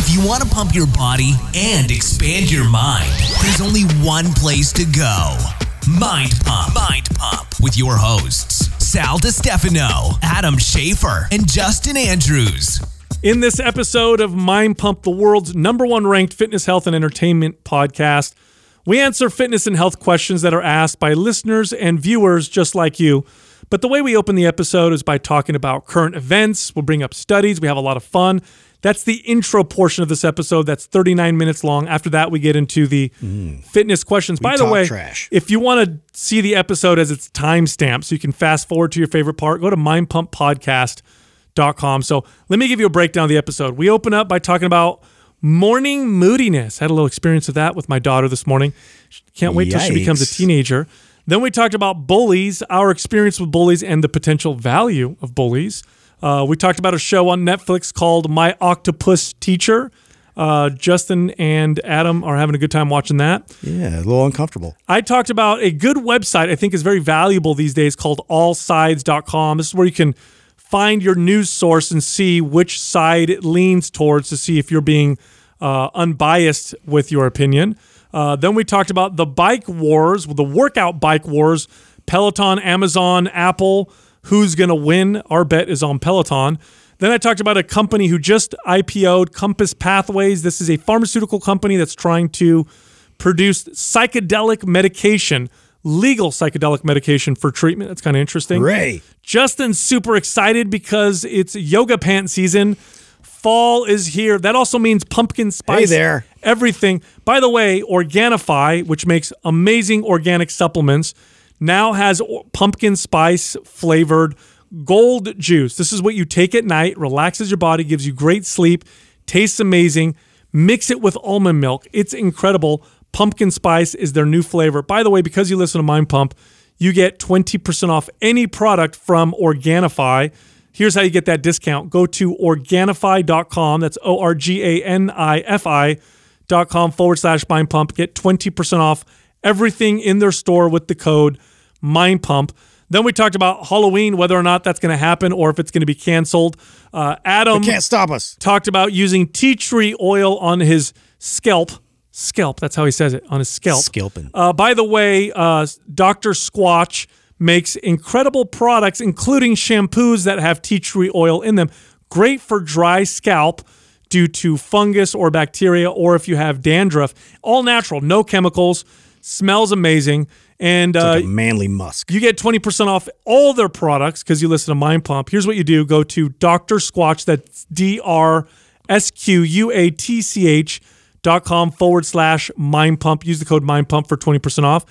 If you want to pump your body and expand your mind, there's only one place to go. Mind Pump. Mind Pump with your hosts, Sal DiStefano, Adam Schafer, and Justin Andrews. In this episode of Mind Pump, the world's number one ranked fitness, health, and entertainment podcast, we answer fitness and health questions that are asked by listeners and viewers just like you. But the way we open the episode is by talking about current events. We'll bring up studies. We have a lot of fun. That's the intro portion of this episode. That's 39 minutes long. After that, we get into the fitness questions. By the way, trash. if you want to see the episode as it's timestamped, so you can fast forward to your favorite part, go to mindpumppodcast.com. So let me give you a breakdown of the episode. We open up by talking about morning moodiness. had a little experience of that with my daughter this morning. Can't wait till she becomes a teenager. Then we talked about bullies, our experience with bullies, and the potential value of bullies. Uh, we talked about a show on Netflix called My Octopus Teacher. Uh, Justin and Adam are having a good time watching that. Yeah, a little uncomfortable. I talked about a good website I think is very valuable these days called allsides.com. This is where you can find your news source and see which side it leans towards to see if you're being uh, unbiased with your opinion. Uh, then we talked about the bike wars, the workout bike wars, Peloton, Amazon, Apple. Who's going to win? Our bet is on Peloton. Then I talked about a company who just IPO'd, Compass Pathways. This is a pharmaceutical company that's trying to produce psychedelic medication, legal psychedelic medication for treatment. That's kind of interesting. Hooray. Justin's super excited because it's yoga pant season. Fall is here. That also means pumpkin spice. there. Everything. By the way, Organifi, which makes amazing organic supplements, now has pumpkin spice flavored gold juice. This is what you take at night, relaxes your body, gives you great sleep, tastes amazing. Mix it with almond milk. It's incredible. Pumpkin spice is their new flavor. By the way, because you listen to Mind Pump, you get 20% off any product from Organifi. Here's how you get that discount. Go to Organifi.com. That's O R G A N I F I.com forward slash Mind Pump. Get 20% off everything in their store with the code Mind Pump. Then we talked about Halloween, whether or not that's going to happen or if it's going to be canceled. Uh, Adam Can't stop us. talked about using tea tree oil on his scalp. Scalp, that's how he says it, on his scalp. Scalping. Uh, by the way, uh, Dr. Squatch makes incredible products, including shampoos that have tea tree oil in them. Great for dry scalp due to fungus or bacteria, or if you have dandruff. All natural, no chemicals, smells amazing. And uh, Like manly musk. you get 20% off all their products because you listen to Mind Pump. Here's what you do go to Dr. Squatch, that's D R S Q U A T C H dot com forward slash Mind Pump. Use the code Mind Pump for 20% off.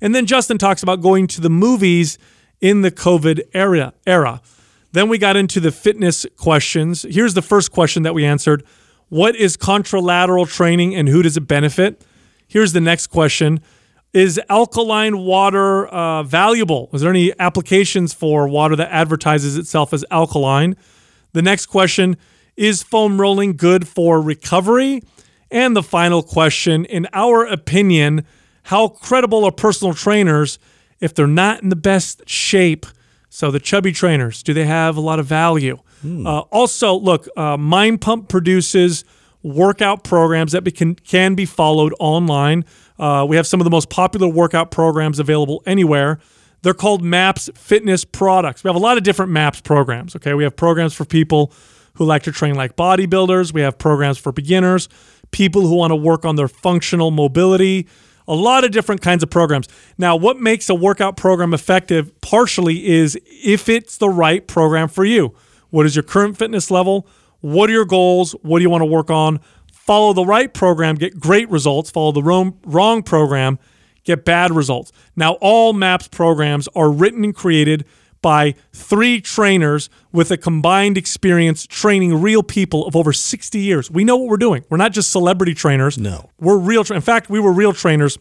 And then Justin talks about going to the movies in the COVID era. era. Then we got into the fitness questions. Here's the first question that we answered What is contralateral training and who does it benefit? Here's the next question Is alkaline water uh, valuable? Is there any applications for water that advertises itself as alkaline? The next question Is foam rolling good for recovery? And the final question In our opinion, how credible are personal trainers if they're not in the best shape? So, the chubby trainers, do they have a lot of value? Uh, also, look, uh, Mind Pump produces workout programs that can, can be followed online. Uh, we have some of the most popular workout programs available anywhere. They're called MAPS Fitness Products. We have a lot of different MAPS programs. Okay, we have programs for people who like to train like bodybuilders. We have programs for beginners, people who want to work on their functional mobility. A lot of different kinds of programs. Now, what makes a workout program effective partially is if it's the right program for you. What is your current fitness level? What are your goals? What do you want to work on? Follow the right program, get great results. Follow the wrong, wrong program, get bad results. Now, all MAPS programs are written and created by three trainers with a combined experience training real people of over 60 years. We know what we're doing. We're not just celebrity trainers. No. We're real. Tra- in fact, we were real trainers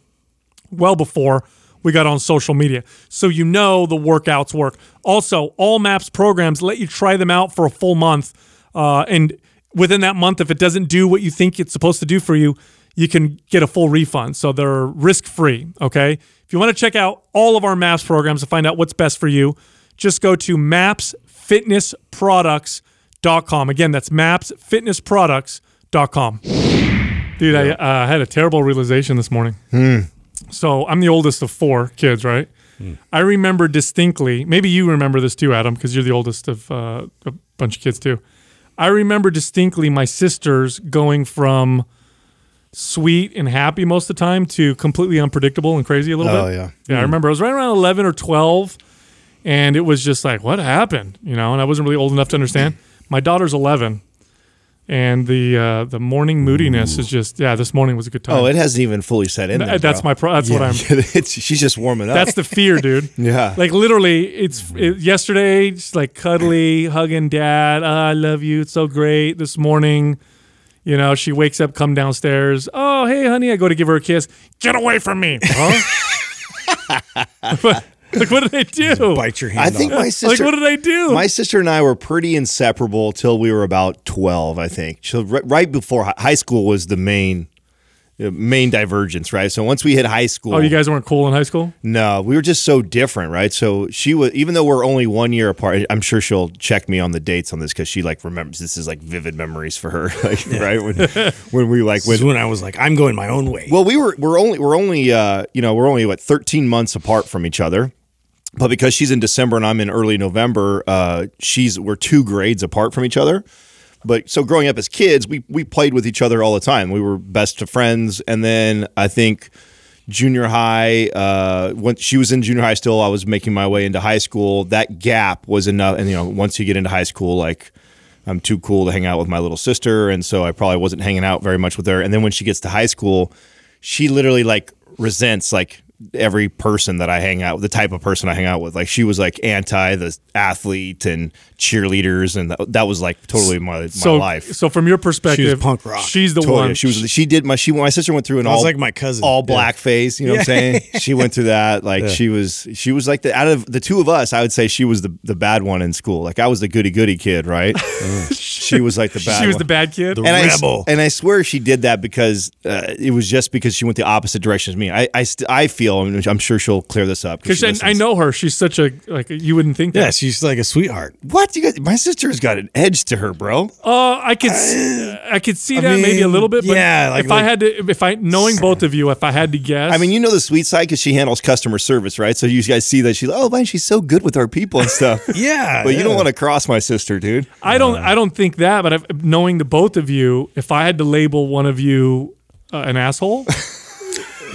well before we got on social media. So you know the workouts work. Also, all MAPS programs let you try them out for a full month. Uh, and within that month, if it doesn't do what you think it's supposed to do for you, you can get a full refund. So they're risk free. Okay. If you want to check out all of our MAPS programs to find out what's best for you, just go to mapsfitnessproducts.com. Again, that's mapsfitnessproducts.com com. Dude, I uh, had a terrible realization this morning. So I'm the oldest of four kids, right? I remember distinctly, maybe you remember this too, Adam, because you're the oldest of uh, a bunch of kids too. I remember distinctly my sisters going from sweet and happy most of the time to completely unpredictable and crazy a little Oh, bit. yeah. Yeah, I hmm. remember I was right around 11 or 12 and it was just like, what happened? You know, and I wasn't really old enough to understand. My daughter's 11 and the uh, the morning moodiness is just, yeah, this morning was a good time. Oh, it hasn't even fully set in. There, that's bro. my pro- that's what I'm it's, she's just warming up. that's the fear, dude. Yeah. Like literally, it's it, yesterday, just like cuddly, hugging dad. "Ah, I love you. It's so great. This morning, you know, she wakes up, come downstairs. Oh, hey, honey. I go to give her a kiss. Get away from me. Huh? Like, what did I do? Bite your hand I think off. my sister. Like, what did I do? my sister and I were pretty inseparable till we were about twelve. I think. So right, right before high school was the main, main divergence, right? So once we hit high school, oh, you guys weren't cool in high school? No, we were just so different, right? So she was, even though we're only one year apart. I'm sure she'll check me on the dates on this because she like remembers. This is like vivid memories for her, like right when when we like This when is when I was like, I'm going my own way. Well, we were we're only we're only uh, you know we're only what 13 months apart from each other, but because she's in December and I'm in early November, uh, she's we're two grades apart from each other. But so growing up as kids, we we played with each other all the time. We were best of friends, and then I think junior high uh when she was in junior high still i was making my way into high school that gap was enough and you know once you get into high school like i'm too cool to hang out with my little sister and so i probably wasn't hanging out very much with her and then when she gets to high school she literally like resents like every person that i hang out with the type of person i hang out with like she was like anti the athlete and cheerleaders and that, that was like totally my, my So, life so from your perspective, punk rock. She's the Totally. one. She was. She did my. She my sister went through an I was all like my cousin. all Yeah. black face. You know what I'm saying? She went through that. Like she was. She was like the out of the two of us. I would say she was the the bad one in school. Like I was the goody goody kid, right? she was like the bad. she was one. the bad kid. The and I, rebel. and I swear she did that because uh, it was just because she went the opposite direction as me. I I, st- I feel, and I'm sure she'll clear this up. Because I, I know her. She's such a like you wouldn't think that. yeah, she's like a sweetheart. what you got. My sister's got an edge to her, bro. Uh, I could, s- I could see that maybe a little bit. But yeah, like- if I had to, if I knowing both of you, if I had to guess, I mean, you know the sweet side because she handles customer service, right? So you guys see that she's oh man, she's so good with our people and stuff. Yeah, But you don't want to cross my sister, dude. I don't, I don't think that. But if, knowing the both of you, if I had to label one of you uh, an asshole,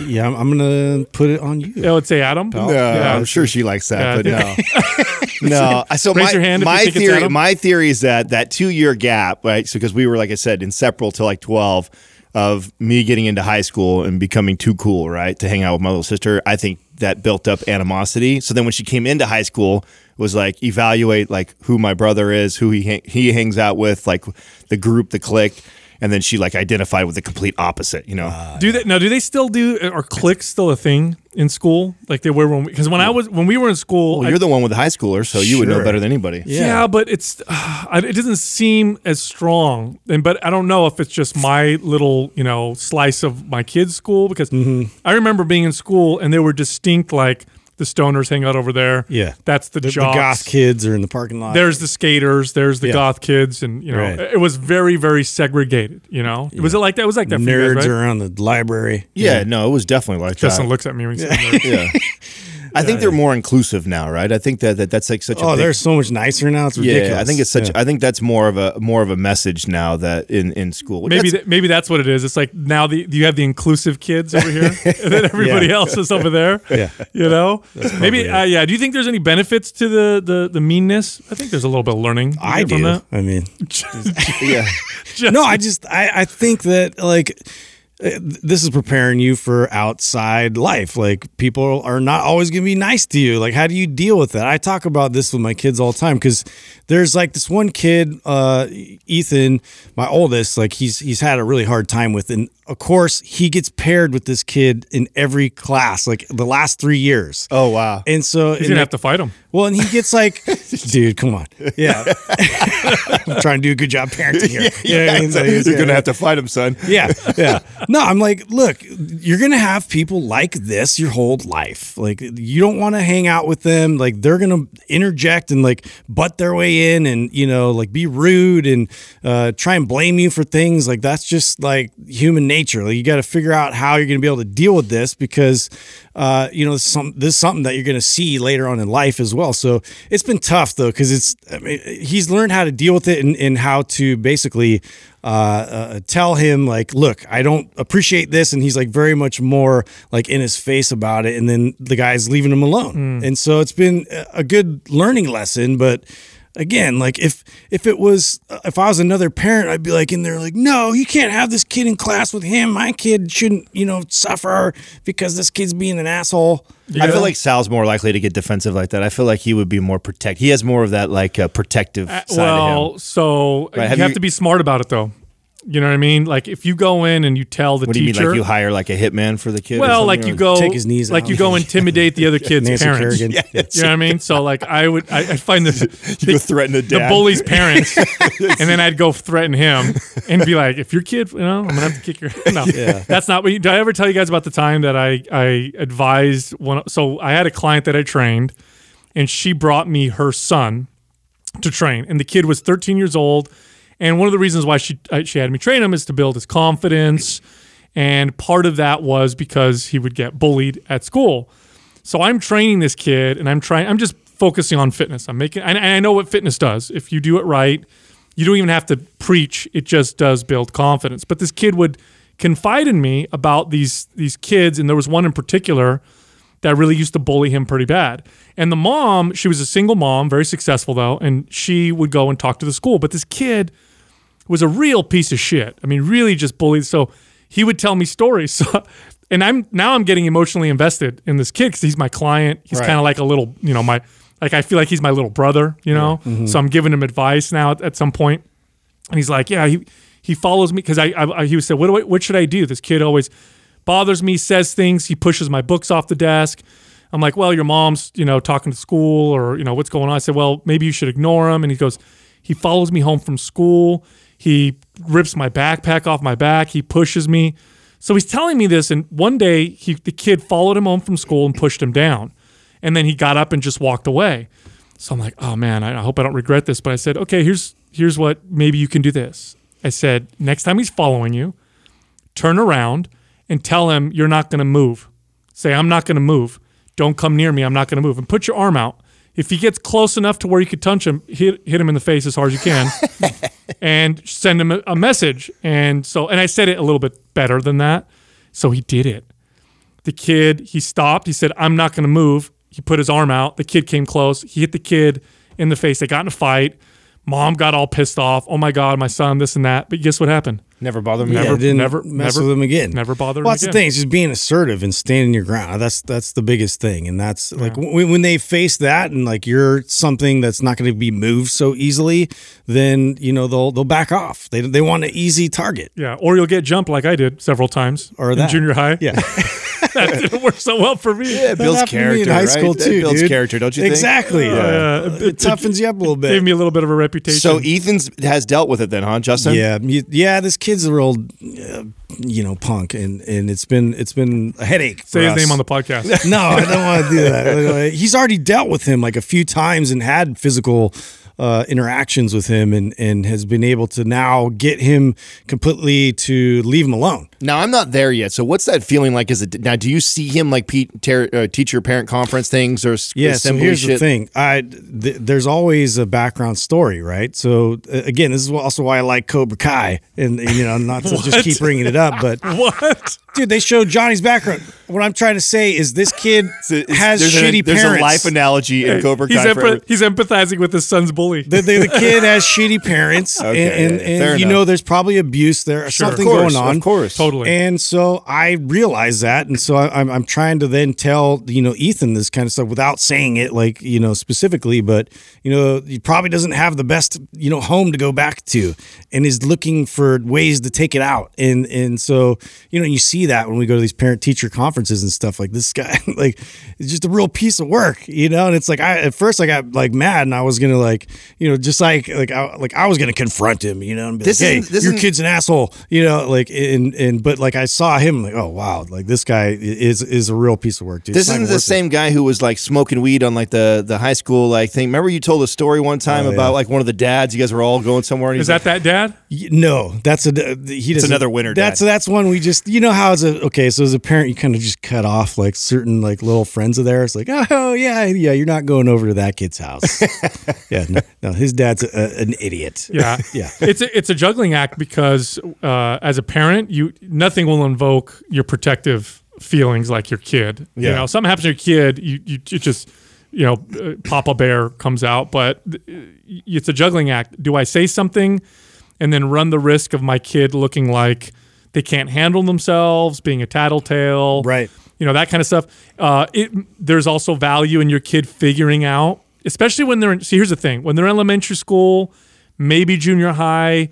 Yeah, I'm, I'm gonna put it on you. I would say Adam. No, Yeah. I'm sure she likes that, Yeah, but no, no. So Raise my, your hand my theory, my theory is that that two year gap, right? So because we were, like I said, inseparable till like 12 of me getting into high school and becoming too cool, right, to hang out with my little sister. I think that built up animosity. So then when she came into high school, it was like evaluate like who my brother is, who he hang- he hangs out with, like the group, the clique. And then she like identified with the complete opposite, you know. Do they now? Do they still do? Are cliques still a thing in school? Like they were when? Because when I was when we were in school, well, I- you're the one with the high schooler, so you would know better than anybody. Yeah. but it's uh, it doesn't seem as strong. And but I don't know if it's just my little you know slice of my kids' school because Mm-hmm. I remember being in school and they were distinct. Like the stoners hang out over there. Yeah. that's the, The, the goth kids are in the parking lot. There's the skaters. There's the Yeah. goth kids, and you know Right. it was very very segregated. You know, was it like that? It was like that. for you nerds guys, right? around the library. Yeah, no, it was definitely like Justin that. looks at me when he said nerd. yeah. I think they're more inclusive now, right? I think that, that that's like such a Oh, big, they're so much nicer now. It's ridiculous. yeah. I think it's such. Yeah. I think that's more of a more of a message now that in in school. Maybe That's- that, maybe that's what it is. It's like now the you have the inclusive kids over here, and then everybody Yeah. else is over there. Yeah. you know. Maybe it. uh, yeah. Do you think there's any benefits to the the the meanness? I think there's a little bit of learning. I get from do. that. I mean, yeah. Just- no, I just I I think that like this is preparing you for outside life. Like people are not always going to be nice to you. Like how do you deal with that? I talk about this with my kids all the time because there's like this one kid, uh, Ethan, my oldest. Like he's he's had a really hard time with, and of course he gets paired with this kid in every class, like the last three years. Oh wow. And so He's and gonna have to fight him. well, and he gets like, dude, come on. Yeah. I'm trying to do a good job parenting here. Yeah, know what I mean? So he's- You're gonna have to fight him, son. yeah, yeah. No, I'm like, look, you're gonna have people like this your whole life. Like, you don't want to hang out with them. Like, they're gonna interject and like butt their way in, and you know, like be rude and uh, try and blame you for things. Like, that's just like human nature. Like, you got to figure out how you're gonna be able to deal with this because, uh, you know, some, this is something that you're gonna see later on in life as well. So it's been tough though because it's I mean, he's learned how to deal with it and, and how to basically uh, uh, tell him like, look, I don't appreciate this, and he's like very much more like in his face about it, and then the guy's leaving him alone, and so it's been a good learning lesson, but. Again, like if if it was if I was another parent, I'd be like in there like, no, you can't have this kid in class with him. My kid shouldn't, you know, suffer because this kid's being an asshole. I feel like Sal's more likely to get defensive like that. I feel like he would be more protect. He has more of that like uh, protective side of him. well, so Right, you have have you- to be smart about it though. You know what I mean? Like if you go in and you tell the What do you teacher, mean, like you hire like a hitman for the kid? well, something, like or- you go, Take his knees like out. you go intimidate the other kid's Nancy parents. Kerrigan. You know what I mean? So like I would, I, I find this You go threaten the the bully's parents, and then I'd go threaten him and be like, "If your kid, you know, I'm gonna have to kick your." No, that's not what. You, did I ever tell you guys about the time that I I advised one? So I had a client that I trained, and she brought me her son to train, and the kid was 13 years old. And one of the reasons why she uh, she had me train him is to build his confidence, and part of that was because he would get bullied at school. So I'm training this kid, and I'm trying. I'm just focusing on fitness. I'm making, and and I know what fitness does. If you do it right, you don't even have to preach. It just does build confidence. But this kid would confide in me about these these kids, and there was one in particular that really used to bully him pretty bad. And the mom, she was a single mom, very successful though, and she would go and talk to the school. But this kid was a real piece of shit. I mean, really just bullied. So he would tell me stories. So, and I'm now I'm getting emotionally invested in this kid because he's my client. He's Right. kind of like a little, you know, my like I feel like he's my little brother, you know. Mm-hmm. So I'm giving him advice now at, at some point, and he's like, yeah, he he follows me because I, I, I he would say, what do I, what should I do? This kid always bothers me, says things. He pushes my books off the desk. I'm like, well, your mom's, you know, talking to school or, you know, what's going on? I said, well, maybe you should ignore him. And he goes, he follows me home from school. He rips my backpack off my back. He pushes me. So he's telling me this. And one day he, the kid followed him home from school and pushed him down. And then he got up and just walked away. So I'm like, oh man, I hope I don't regret this. But I said, okay, here's here's what maybe you can do this. I said, next time he's following you, turn around and tell him you're not going to move. Say, I'm not going to move. Don't come near me. I'm not going to move. And put your arm out. If he gets close enough to where you could touch him, hit, hit him in the face as hard as you can and send him a, a message. And so, and I said it a little bit better than that. So he did it. The kid, he stopped. He said, I'm not going to move. He put his arm out. The kid came close. He hit the kid in the face. They got in a fight. Mom got all pissed off. Oh my God, my son, this and that. But guess what happened? Never bother me. Never- Yeah, didn't never- mess never- with them again. never bother Well, him that's the thing. It's just being assertive and standing your ground. That's that's the biggest thing. And that's like when, when they face that and like you're something that's not going to be moved so easily, then you know they'll they'll back off. They they want an easy target. Yeah. Or you'll get jumped like I did several times Or in that. junior high. Yeah, that didn't work so well for me. Yeah, it builds That happened to me character. in high right? school That too. builds dude. character, don't you think? Exactly. Yeah. It toughens you up a little bit. Gave me a little bit of a reputation. So Ethan's has dealt with it then, huh, Justin? Yeah, yeah. This kid's a real, uh, you know, punk, and and it's been it's been a headache. Say his us. name on the podcast. No, I don't want to do that. He's already dealt with him like a few times and had physical uh, interactions with him, and and has been able to now get him completely to leave him alone. Now I'm not there yet. So what's that feeling like? Is it now, do you see him like Pete, ter- uh, teacher parent conference things or s- Yeah. So assembly here's the thing. I th- there's always a background story, right? So uh, again, this is also why I like Cobra Kai, and, and, you know, not to just keep bringing it up, but what? dude, they showed Johnny's background. What I'm trying to say is this kid It's- has there's shitty a, there's parents. a life analogy in Cobra He's, Kai. for empath- every- he's empathizing with his son's bully. the, the, the kid has shitty parents, Okay, and, and, and you enough. know there's probably abuse there, Sure. something course, going on. of course. Totally. And so I realize that, and so I, I'm I'm trying to then tell you know Ethan this kind of stuff without saying it like you know specifically, but you know he probably doesn't have the best you know home to go back to, and is looking for ways to take it out, and and so you know you see that when we go to these parent teacher conferences conferences and stuff like this guy like it's just a real piece of work you know and it's like I at first I got like mad and I was gonna like you know just like like I, like I was gonna confront him you know and be This like hey isn't- this your isn't- kid's an asshole you know like and and but like I saw him like oh wow like this guy is is a real piece of work dude This isn't the worth it. same guy who was like smoking weed on like the the high school like thing. Remember you told a story one time Oh, about yeah. like one of the dads. You guys were all going somewhere. And Is he's that that dad? No, that's a he. Doesn't, another winner, That's Dad. that's one we just you know how as a okay. So as a parent, you kind of just cut off like certain like little friends of theirs. Like oh yeah yeah, you're not going over to that kid's house. yeah, no, no, his dad's a, an idiot. Yeah, Yeah. It's a, it's a juggling act because uh, as a parent, you nothing will invoke your protective feelings like your kid. You Yeah. know, something happens to your kid, you you, you just you know, uh, Papa Bear comes out, but uh, it's a juggling act. Do I say something and then run the risk of my kid looking like they can't handle themselves, being a tattletale, Right. You know that kind of stuff. Uh, it there's also value in your kid figuring out, especially when they're in. See, here's the thing: when they're in elementary school, maybe junior high,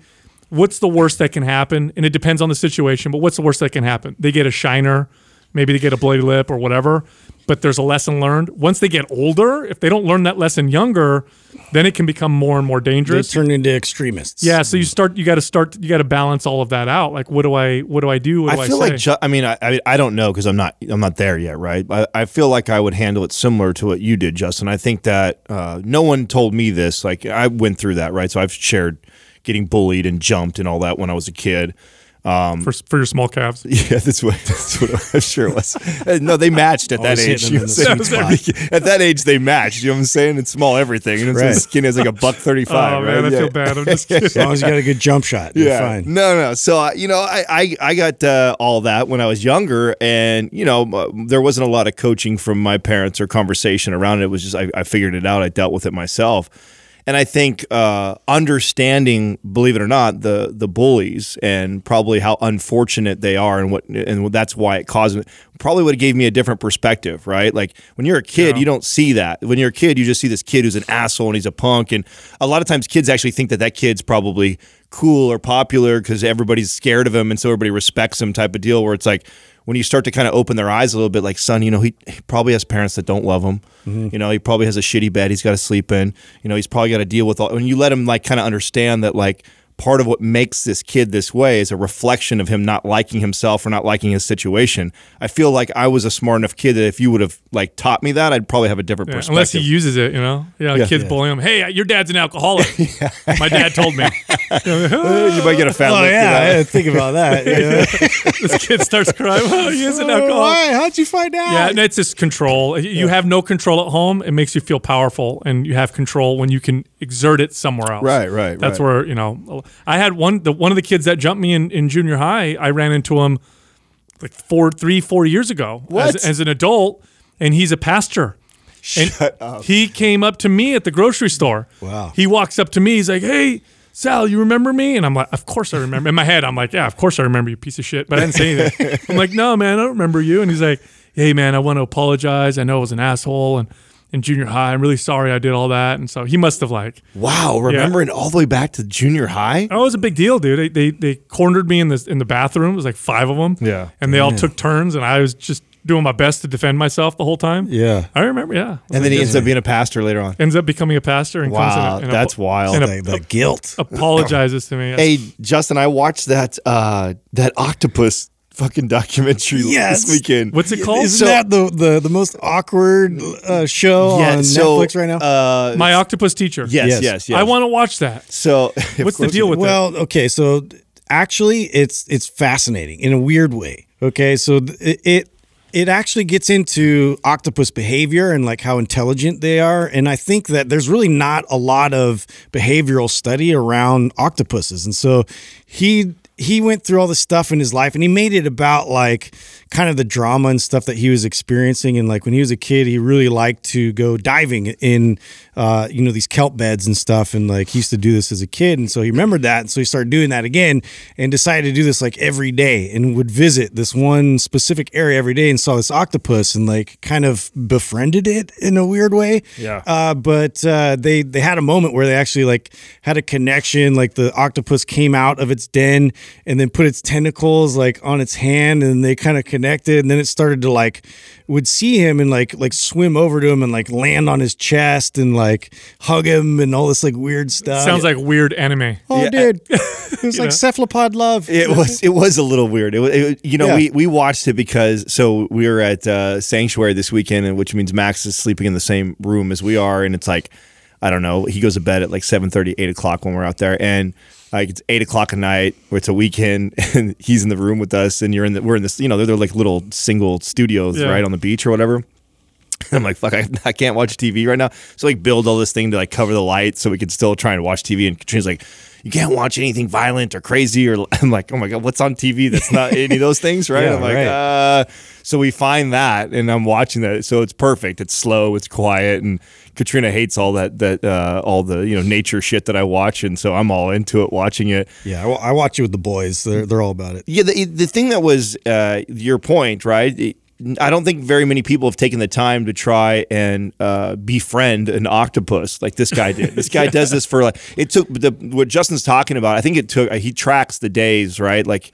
what's the worst that can happen? And it depends on the situation, but what's the worst that can happen? They get a shiner, maybe they get a bloody lip or whatever, but there's a lesson learned. Once they get older, if they don't learn that lesson younger, then it can become more and more dangerous. They dangerous. turn into extremists. yeah, so you start. You got to start. You got to balance all of that out. Like, what do I? What do I do? What do I, I feel say? like ju- I mean I I, I don't know because I'm not I'm not there yet, right? I, I feel like I would handle it similar to what you did, Justin. I think that uh, no one told me this. Like I went through that, right? So I've shared getting bullied and jumped and all that when I was a kid. For, for your small calves. Yeah, that's what that's what I'm sure it was. Uh, No, they matched at that age. You know in what the I'm sweet saying? at that age, they matched. You know what I'm saying? It's small everything. And it's Right. skinny as like a buck thirty-five. Oh right? man, I Yeah. feel bad. I'm just kidding. As long as you got a good jump shot, you're fine. No, no. So uh, you know, I I, I got uh, all that when I was younger, and you know, uh, there wasn't a lot of coaching from my parents or conversation around it. It was just I, I figured it out. I dealt with it myself. And I think uh, understanding, believe it or not, the the bullies and probably how unfortunate they are, and what and that's why it caused it, probably would have gave me a different perspective, right? Like when you're a kid, you don't see that. When you're a kid, you just see this kid who's an asshole and he's a punk, and a lot of times kids actually think that that kid's probably cool or popular because everybody's scared of him, and so everybody respects him, type of deal. Where it's like when you start to kind of open their eyes a little bit, like son, you know, he, he probably has parents that don't love him. Mm-hmm. You know, he probably has a shitty bed he's got to sleep in. You know, he's probably got to deal with all. When you let him like kind of understand that like part of what makes this kid this way is a reflection of him not liking himself or not liking his situation. I feel like I was a smart enough kid that if you would have like taught me that, I'd probably have a different Yeah, perspective. unless he uses it, you know. Yeah, Yeah. kids bullying him. Hey, your dad's an alcoholic. My dad told me. you might get a fat Oh lip for yeah, I didn't think about that. you this kid starts crying. Oh, he is an oh, alcoholic. Why? How'd you find out? Yeah, and it's just control. You have no control at home. It makes you feel powerful, and you have control when you can exert it somewhere else. Right, right, That's right. where you know. I had one. The one of the kids that jumped me in, in junior high. I ran into him like four, three, four years ago? As, as an adult, and he's a pastor. Shut and He came up to me at the grocery store. Wow. He walks up to me. He's like, "Hey, Sal, you remember me?" And I'm like, "Of course I remember." In my head, I'm like, "Yeah, of course I remember you, piece of shit." But I didn't say anything. I'm like, "No, man, I don't remember you." And he's like, "Hey, man, I want to apologize. I know I was an asshole and in junior high. I'm really sorry I did all that." And so he must have like, Wow, remembering all the way back to junior high. oh, it was a big deal, dude. They they, they cornered me in the in the bathroom. It was like five of them. Yeah. and they all took turns, and I was just doing my best to defend myself the whole time. Yeah. I remember. Yeah, And then he ends up being a pastor later on. ends up becoming a pastor and Wow, comes in and, and that's apo- wild. and The, ap- the guilt. apologizes to me. Hey, Justin, I watched that uh that octopus fucking documentary Yes. this weekend. What's it called? Isn't that the, the, the most awkward uh, show yeah, on so, Netflix right now? Uh, My octopus teacher. yes, yes, Yes. yes. I want to watch that. So, What's the deal with that? well, okay, so actually, it's it's fascinating in a weird way. Okay, so th- it. it it actually gets into octopus behavior and like how intelligent they are and i think that there's really not a lot of behavioral study around octopuses and so he he went through all this stuff in his life and he made it about like kind of the drama and stuff that he was experiencing and like when he was a kid he really liked to go diving in uh, you know, these kelp beds and stuff. And like he used to do this as a kid. And so he remembered that. And so he started doing that again and decided to do this like every day and would visit this one specific area every day and saw this octopus and like kind of befriended it in a weird way. Yeah. Uh, but uh, they they had a moment where they actually like had a connection. Like the octopus came out of its den and then put its tentacles like on its hand, and they kind of connected. And then it started to like would see him and like like swim over to him and like land on his chest and like hug him and all this like weird stuff. Sounds like weird anime. oh, Yeah. dude, it was like know? cephalopod love. It was it was a little weird. It, was- it you know Yeah. we we watched it because so we were at uh, Sanctuary this weekend, and which means Max is sleeping in the same room as we are, and it's like I don't know. He goes to bed at like 7:30, 8 o'clock when we're out there, and like it's eight o'clock at night, or it's a weekend, and he's in the room with us, and you're in the we're in this you know they're, they're like little single studios Yeah. right on the beach or whatever. I'm like, fuck, I, I can't watch TV right now. So like build all this thing to like cover the lights so we could still try and watch TV. And Katrina's like, you can't watch anything violent or crazy or I'm like, oh my god, what's on TV that's not any of those things, right? Yeah, I'm like, right. uh so we find that and I'm watching that. So it's perfect. It's slow, it's quiet, and Katrina hates all that that uh all the you know nature shit that I watch, and so I'm all into it watching it. Yeah, I, I watch it with the boys. They're they're all about it. Yeah, the the thing that was uh, your point, right? It- I don't think very many people have taken the time to try and uh, befriend an octopus like this guy did. This guy does this for like it took the what Justin's talking about. I think it took he tracks the days, right? Like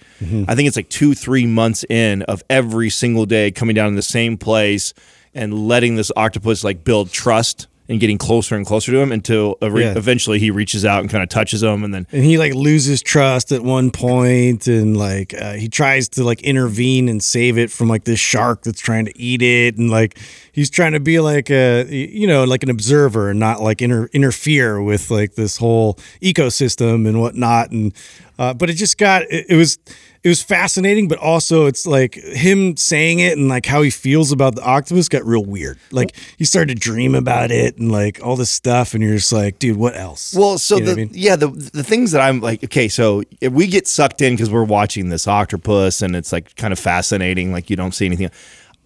I think it's like two three months in of every single day coming down in the same place and letting this octopus like build trust and getting closer and closer to him until Yeah. eventually he reaches out and kind of touches him and then and he like loses trust at one point and like uh, he tries to like intervene and save it from like this shark that's trying to eat it and like he's trying to be like a you know like an observer and not like inter- interfere with like this whole ecosystem and whatnot and uh, but it just got it, it was it was fascinating but also it's like him saying it and like how he feels about the octopus got real weird like he started to dream about it and like all this stuff and you're just like dude what else Well, so You know the I mean? yeah the the things that I'm like okay, so if we get sucked in because we're watching this octopus and it's like kind of fascinating, like you don't see anything.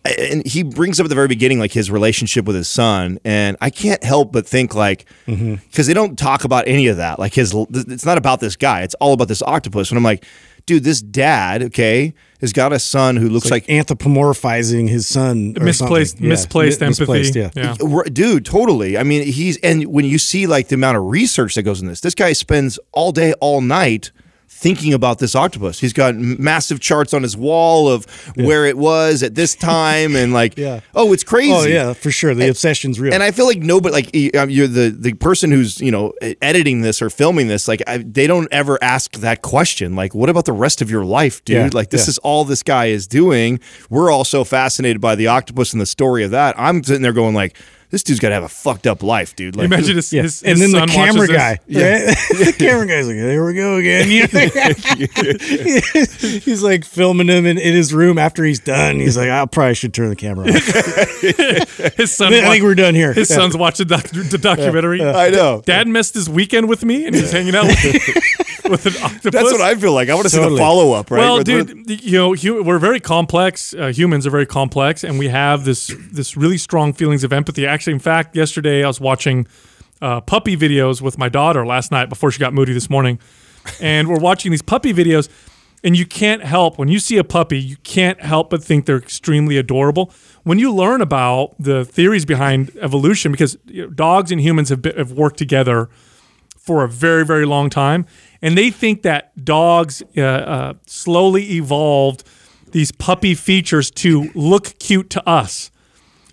And he brings up at the very beginning like his relationship with his son, and I can't help but think like because Mm-hmm. they don't talk about any of that. Like his, it's not about this guy; it's all about this octopus. And I'm like, dude, this dad, okay, has got a son who looks like anthropomorphizing his son. Misplaced- Yeah. misplaced Mi- empathy. misplaced, yeah. Yeah. Dude, totally. I mean, he's and when you see like the amount of research that goes in this, this guy spends all day, all night thinking about this octopus. He's got massive charts on his wall of where it was at this time, and like, Yeah. oh, it's crazy. Oh yeah, for sure. The obsession's real. And I feel like nobody, like um, you're the the person who's you know editing this or filming this, like I, they don't ever ask that question. Like, what about the rest of your life, dude? Yeah, like, this yeah. is all this guy is doing. We're all so fascinated by the octopus and the story of that. I'm sitting there going like, this dude's got to have a fucked up life, dude. Like, Imagine his, yeah. his, and his then the camera watches this. guy, right? the camera guy's like, "There we go again." You know? he's like filming him in, in his room after he's done. He's like, "I probably should turn the camera off." His son. I think wa- we're done here. His Yeah. son's watching doc- the documentary. I know. Dad missed his weekend with me, and he's hanging out with, with an octopus. That's what I feel like. I want to see the follow up, right? Well, Where- dude, you know, hu- we're very complex. Uh, humans are very complex, and we have this this really strong feelings of empathy. Actually, in fact, yesterday I was watching uh, puppy videos with my daughter last night before she got moody this morning, and we're watching these puppy videos, and you can't help when you see a puppy, you can't help but think they're extremely adorable. When you learn about the theories behind evolution, because you know, dogs and humans have, been, have worked together for a very, very long time. And they think that dogs uh, uh, slowly evolved these puppy features to look cute to us.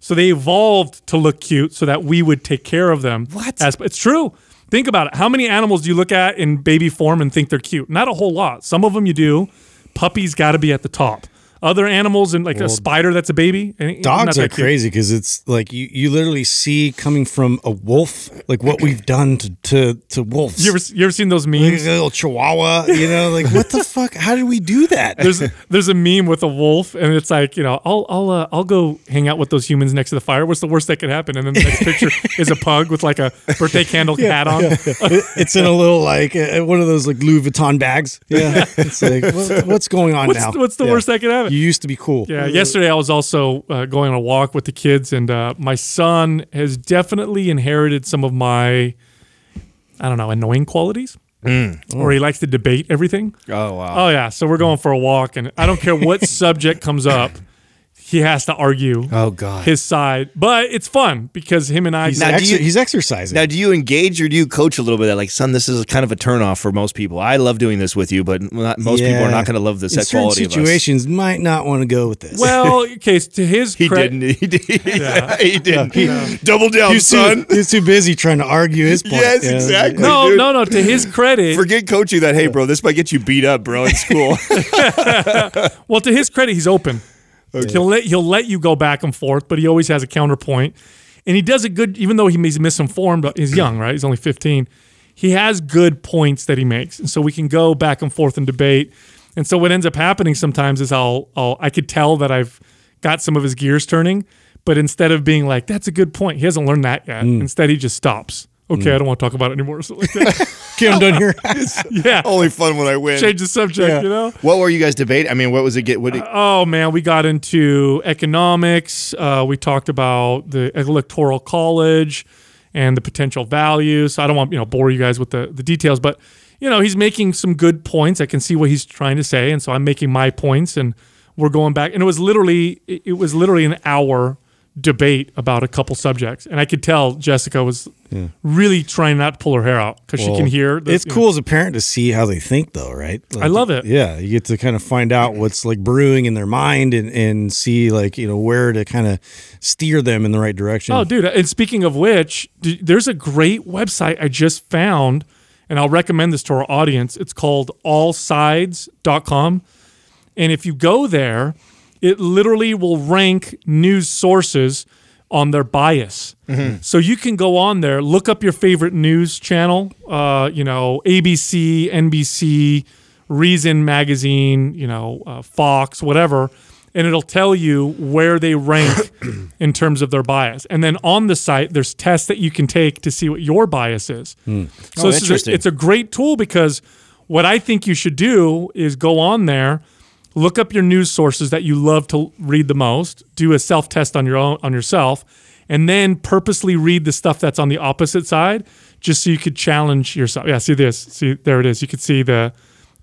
So they evolved to look cute so that we would take care of them. What? As, it's true. Think about it. How many animals do you look at in baby form and think they're cute? Not a whole lot. Some of them you do. Puppies got to be at the top. Other animals and like a spider that's a baby. eh, not Dogs are crazy because it's like you, you literally see coming from a wolf like what we've done to to, to wolves. You ever, you ever seen those Like memes? a little chihuahua, you know, like what the fuck? How did we do that? there's there's a meme with a wolf, and it's like you know, I'll I'll uh, I'll go hang out with those humans next to the fire. What's the worst that could happen? And then the next picture is a pug with like a birthday candle hat on. It- it's in a little like uh, one of those like Louis Vuitton bags. Yeah, it's like what, what's going on What's now? what's the Yeah. worst that could happen? You used to be cool. Yeah, yesterday I was also uh, going on a walk with the kids, and uh, my son has definitely inherited some of my, I don't know, annoying qualities. Or he likes to debate everything. Oh wow. Oh yeah, so we're going for a walk, and I don't care what subject comes up, he has to argue Oh god. his side. But it's fun because him and I. He's, Now, do you- he's exercising. Now, do you engage or do you coach a little bit? Of that, like, son, this is kind of a turnoff for most people. I love doing this with you, but not, most people are not going to love this In at certain quality of us. situations, might not want to go with this. well, okay, to his He credit, didn't. He did. Yeah. he didn't. Double down, he was, son. too, he was too busy trying to argue his point. Yes, Yeah. exactly. No, dude. no, no. To his credit, Forget coaching that. Hey, bro, this might get you beat up, bro, in school. Well, to his credit, he's open. He'll let he'll let you go back and forth, but he always has a counterpoint, and he does a good. Even though he's misinformed, but he's young, right? He's only fifteen. He has good points that he makes, and so we can go back and forth and debate. And so what ends up happening sometimes is I'll, I'll I could tell that I've got some of his gears turning, but instead of being like that's a good point, he hasn't learned that yet. Mm. Instead, he just stops. Okay, I don't want to talk about it anymore. So like that. Okay, I'm done here. yeah, Only fun when I win. change the subject. You know. What were you guys debating? I mean, what was it? Get what? It, Oh man, we got into economics. Uh, we talked about the electoral college and the potential value. So I don't want you know bore you guys with the the details, but you know he's making some good points. I can see what he's trying to say, and so I'm making my points, and we're going back. And it was literally it it was literally an hour debate about a couple subjects, and I could tell Jessica was really trying not to pull her hair out because she can hear. the- it's you know, cool as a parent to see how they think, though, right? Like, I love it. Yeah, you get to kind of find out what's like brewing in their mind and and see like you know where to kind of steer them in the right direction. Oh, dude. And speaking of which, there's a great website I just found, and I'll recommend this to our audience. It's called allsides.com. And if you go there, it literally will rank news sources on their bias. So you can go on there, look up your favorite news channel, uh, you know, ABC, NBC, Reason Magazine, you know, uh, Fox, whatever, and it'll tell you where they rank in terms of their bias. And then on the site, there's tests that you can take to see what your bias is. So Oh, this is a- it's a great tool because what I think you should do is go on there, look up your news sources that you love to read the most, do a self test on your own on yourself, and then purposely read the stuff that's on the opposite side, just so you could challenge yourself. Yeah, see this. See there it is. You could see the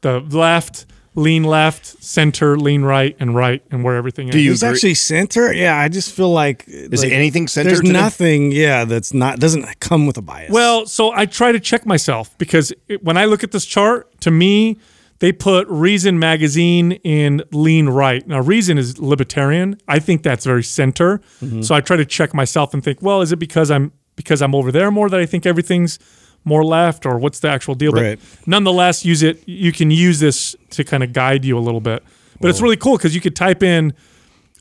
the left, lean left, center, lean right, and right, and where everything is. Do you It's actually center. Yeah, I just feel like Is like, anything center There's to nothing. Yeah, that's not doesn't come with a bias. Well, so I try to check myself because it, when I look at this chart, to me, they put Reason magazine in lean right. Now, Reason is libertarian. I think that's very center. So I try to check myself and think, well, is it because I'm because I'm over there more that I think everything's more left, or what's the actual deal? Right. But nonetheless, use it. You can use this to kind of guide you a little bit. But it's really cool because you could type in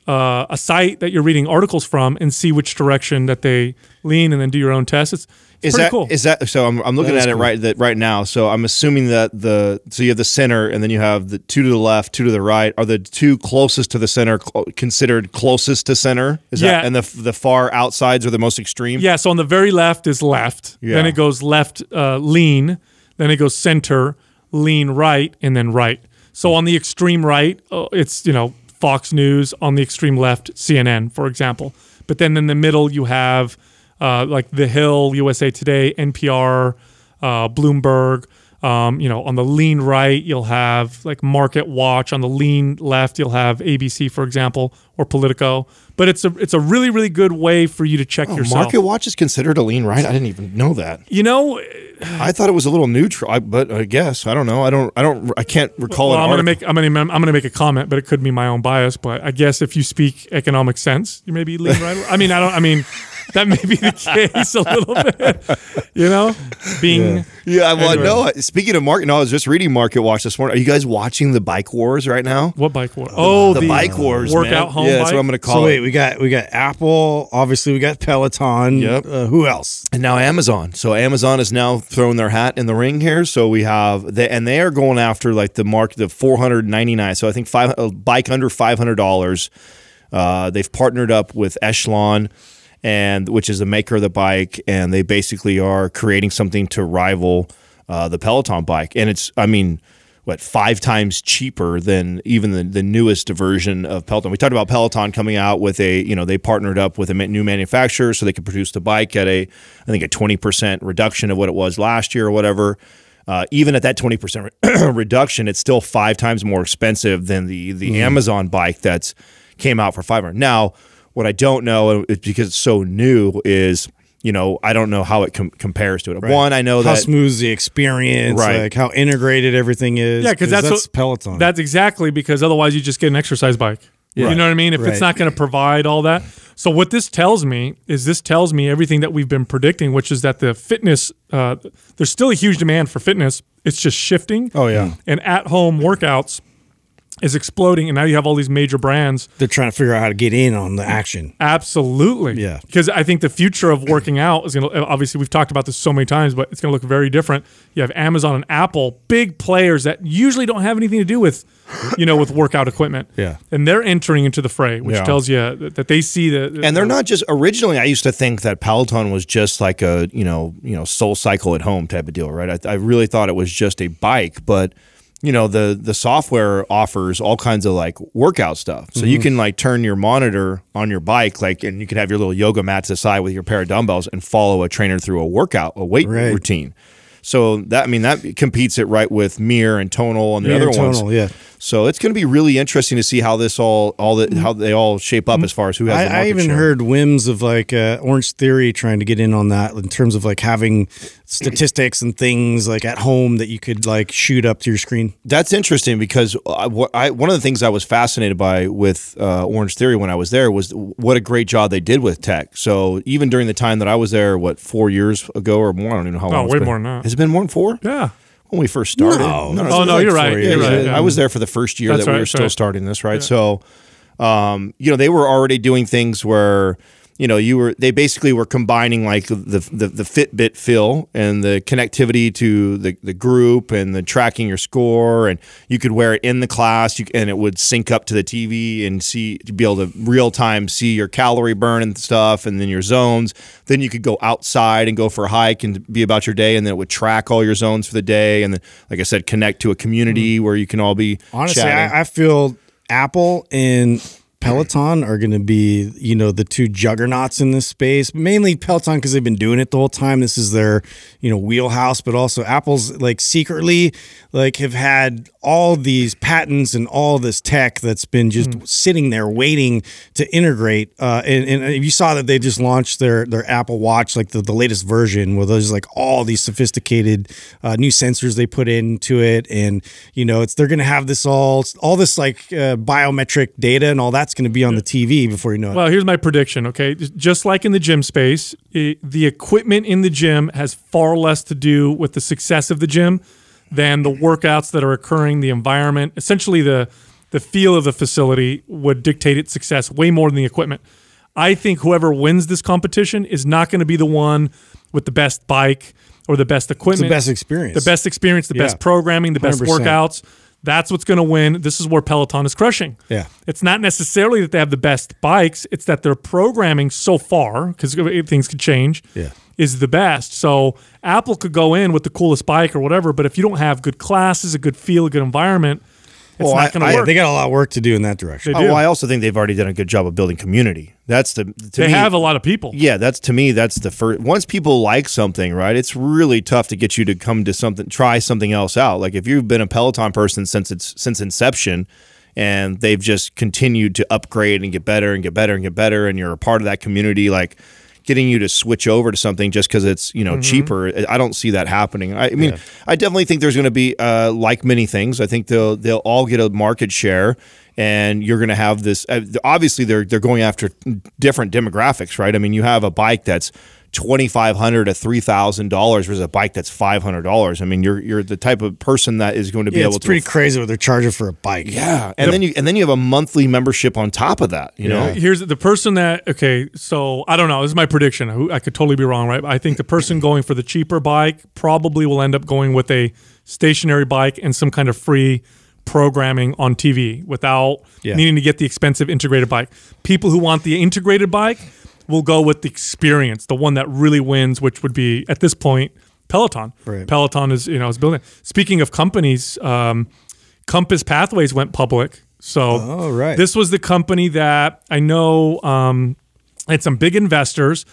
uh, a site that you're reading articles from and see which direction that they lean, and then do your own test. It's, it's is pretty that cool. is that so? I'm, I'm looking That is at it cool. right that right now. So I'm assuming that the so you have the center and then you have the two to the left, two to the right. Are the two closest to the center cl- considered closest to center? Is Yeah. that and the the far outsides are the most extreme? Yeah, so on the very left is left. Then it goes left uh, lean. Then it goes center, lean right, and then right. So on the extreme right, uh, it's you know Fox News. On the extreme left, CNN, for example. But then in the middle, you have uh, like The Hill, USA Today, NPR, uh, Bloomberg. Um, you know, on the lean right, you'll have like Market Watch. On the lean left, you'll have ABC, for example, or Politico. But it's a it's a really really good way for you to check Oh, yourself. Market Watch is considered a lean right. I didn't even know that. You know, I thought it was a little neutral, I, but I guess I don't know. I don't. I don't. I can't recall. well, I'm going to make I'm going to I'm going to make a comment, but it could be my own bias. But I guess if you speak economic sense, you maybe lean right. I mean, I don't. I mean, that may be the case a little bit. You know, being Yeah, well, Anyway. no. Speaking of market, no, I was just reading Market Watch this morning. Are you guys watching the bike wars right now? what bike war? Oh, the, bike wars, workout man. home Yeah, bike. that's what I'm going to call so wait, it. we got we got Apple. Obviously, we got Peloton. Yep. Uh, who else? And now Amazon. So Amazon is now throwing their hat in the ring here. So we have they and they are going after like the mark the 499. So I think five a bike under five hundred dollars. Uh, they've partnered up with Echelon, and which is the maker of the bike, and they basically are creating something to rival uh, the Peloton bike. And it's I mean. what five times cheaper than even the, the newest version of Peloton. We talked about Peloton coming out with a you know they partnered up with a new manufacturer so they could produce the bike at a I think a twenty percent reduction of what it was last year or whatever. Uh, even at that twenty percent reduction, it's still five times more expensive than the the Amazon bike that's came out for five hundred. Now, what I don't know because it's so new is you know I don't know how it com- compares to it. One, I know how that smooth the experience, Right. like how integrated everything is. Yeah, because that's, what, Peloton. That's exactly because otherwise you just get an exercise bike. You know what I mean? If Right. it's not going to provide all that. So what this tells me is this tells me everything that we've been predicting, which is that the fitness, uh, there's still a huge demand for fitness. It's just shifting. Oh, yeah. And at home workouts is exploding, and now you have all these major brands They're trying to figure out how to get in on the action. Absolutely. Yeah. Because I think the future of working out is going to, obviously, we've talked about this so many times, but it's going to look very different. You have Amazon and Apple, big players that usually don't have anything to do with, you know, with workout equipment. Yeah. And they're entering into the fray, which Yeah. tells you that that they see the. and they're not just originally i used to think that peloton was just like a you know you know SoulCycle at home type of deal right i, I really thought it was just a bike but you know the the software offers all kinds of like workout stuff so Mm-hmm. you can like turn your monitor on your bike like and you can have your little yoga mat to the side with your pair of dumbbells and follow a trainer through a workout a weight Right. routine so that i mean that competes it right with mirror and tonal and the Mirror other and ones yeah. so it's going to be really interesting to see how this all all the how they all shape up as far as who has the I, I even share. heard whims of like uh, Orange Theory trying to get in on that in terms of like having statistics and things like at home that you could like shoot up to your screen. That's interesting because I, I, one of the things I was fascinated by with uh, Orange Theory when I was there was what a great job they did with tech. So even during the time that I was there, what four years ago or more, I don't even know how long. it's way been. more than that. Has it been more than four? Yeah. When we first started. No. it's Oh, been no, you're right. four You're years. right. I was there for the first year That's that we right, were still right. starting this, right? So, um, you know, they were already doing things where, you know, you were they basically were combining like the the, the Fitbit feel and the connectivity to the, the group and the tracking your score, and you could wear it in the class, you, and it would sync up to the TV and see to be able to real time see your calorie burn and stuff, and then your zones. Then you could go outside and go for a hike and be about your day, and then it would track all your zones for the day, and then, like I said, connect to a community mm-hmm. where you can all be Honestly. I, I feel Apple and Peloton are going to be, you know, the two juggernauts in this space. Mainly Peloton because they've been doing it the whole time. This is their, you know, wheelhouse. But also Apple's like secretly, like have had all these patents and all this tech that's been just sitting there waiting to integrate. Uh, and, and you saw that they just launched their their Apple Watch, like the, the latest version, where there's like all these sophisticated uh, new sensors they put into it, and you know, it's they're gonna have this all all this like uh, biometric data and all that's gonna be on the TV before you know it. Well, here's my prediction. Okay, just like in the gym space, i the equipment in the gym has far less to do with the success of the gym than the workouts that are occurring, the environment, essentially the the feel of the facility would dictate its success way more than the equipment. I think whoever wins this competition is not going to be the one with the best bike or the best equipment, The best experience. the best experience, the Yeah. best programming, the best 100%. workouts. That's what's going to win. This is where Peloton is crushing. Yeah. It's not necessarily that they have the best bikes, it's that their programming so far, because things could change, Yeah. is the best. So Apple could go in with the coolest bike or whatever, but if you don't have good classes, a good feel, a good environment, it's Well, not going to work. they got a lot of work to do in that direction. They Oh, well, I also think they've already done a good job of building community. That's the to they me, have a lot of people. Yeah, that's to me. That's the first. Once people like something, right? It's really tough to get you to come to something, try something else out. Like if you've been a Peloton person since it's since inception, and they've just continued to upgrade and get better and get better and get better, and you're a part of that community, like getting you to switch over to something just because it's you know Mm-hmm. cheaper. I don't see that happening. I, I mean, I definitely think there's going to be uh, like many things. I think they'll they'll all get a market share. And you're going to have this. Uh, obviously, they're they're going after different demographics, right? I mean, you have a bike that's twenty five hundred to three thousand dollars versus a bike that's five hundred dollars. I mean, you're you're the type of person that is going to be Yeah, able it's to pretty crazy what they're charging for a bike. yeah, and then you and then you have a monthly membership on top of that. You know, Here's the person that okay, so I don't know. This is my prediction. I could totally be wrong, right? I think the person going for the cheaper bike probably will end up going with a stationary bike and some kind of free programming on TV without Yeah. needing to get the expensive integrated bike. People who want the integrated bike will go with the experience, the one that really wins, which would be at this point Peloton. Right. Peloton is you know is building. Speaking of companies, um, Compass Pathways went public. So Oh, right. this was the company that I know um, had some big investors.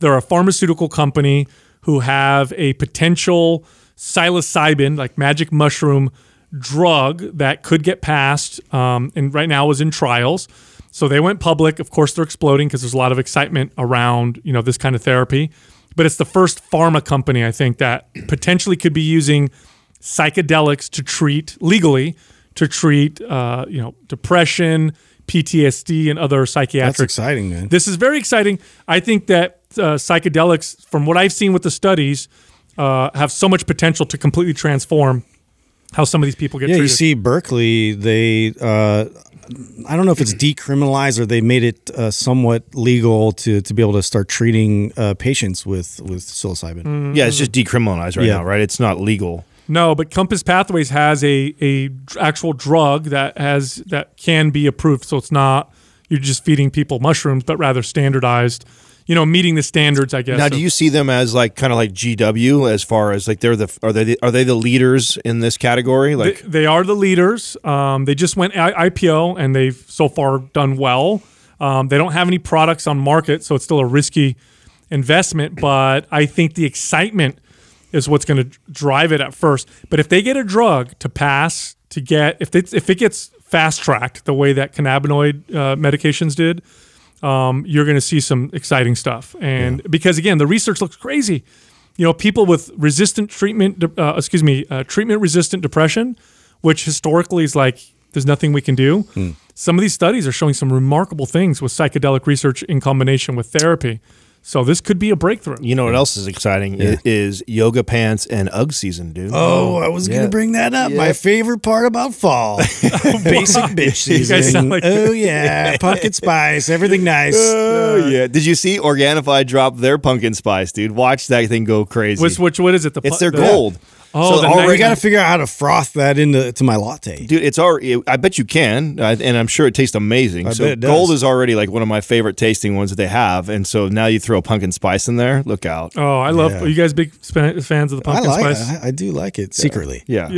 They're a pharmaceutical company who have a potential psilocybin, like magic mushroom drug that could get passed, um, and right now is in trials. So they went public. Of course, they're exploding because there's a lot of excitement around you know this kind of therapy. But it's the first pharma company I think that potentially could be using psychedelics to treat legally to treat uh, you know depression, PTSD, and other psychiatric. That's exciting, man. this is very exciting. I think that uh, psychedelics, from what I've seen with the studies, uh, have so much potential to completely transform how some of these people get Yeah, you treated. see, Berkeley, they, uh, I don't know if it's decriminalized or they made it uh, somewhat legal to, to be able to start treating uh, patients with, with psilocybin. Yeah, it's just decriminalized right Yeah. now, right? It's not legal. no, but Compass Pathways has a a actual drug that has that can be approved. So it's not you're just feeding people mushrooms, but rather standardized. You know, meeting the standards, I guess. Now, of- do you see them as like kind of like GW as far as like they're the are they the, are they the leaders in this category? Like they, they are the leaders. Um, they just went I- IPO and they've so far done well. Um, they don't have any products on market, so it's still a risky investment. But I think the excitement is what's going to drive it at first. But if they get a drug to pass, to get if it's if it gets fast tracked the way that cannabinoid uh, medications did, um, you're going to see some exciting stuff. And because again, the research looks crazy. You know, people with resistant treatment, uh, excuse me, uh, treatment resistant depression, which historically is like there's nothing we can do. Some of these studies are showing some remarkable things with psychedelic research in combination with therapy. So this could be a breakthrough. you know what else is exciting I- is yoga pants and UGG season, dude. Oh, oh I was Yeah. going to bring that up. My favorite part about fall basic bitch season. like- oh, yeah. Pumpkin spice, everything nice. Oh uh, yeah! Did you see Organifi drop their pumpkin spice, dude? Watch that thing go crazy. Which, which what is it? The it's their the- gold. Oh, Oh, nice- we got to figure out how to froth that into to my latte. Dude, it's already. I bet you can, and I'm sure it tastes amazing. I so bet it does. gold is already like one of my favorite tasting ones that they have, and so now you throw pumpkin spice in there. Look out! Oh, I love. Yeah. Are you guys big fans of the I pumpkin like spice? I, I do like it secretly. Yeah,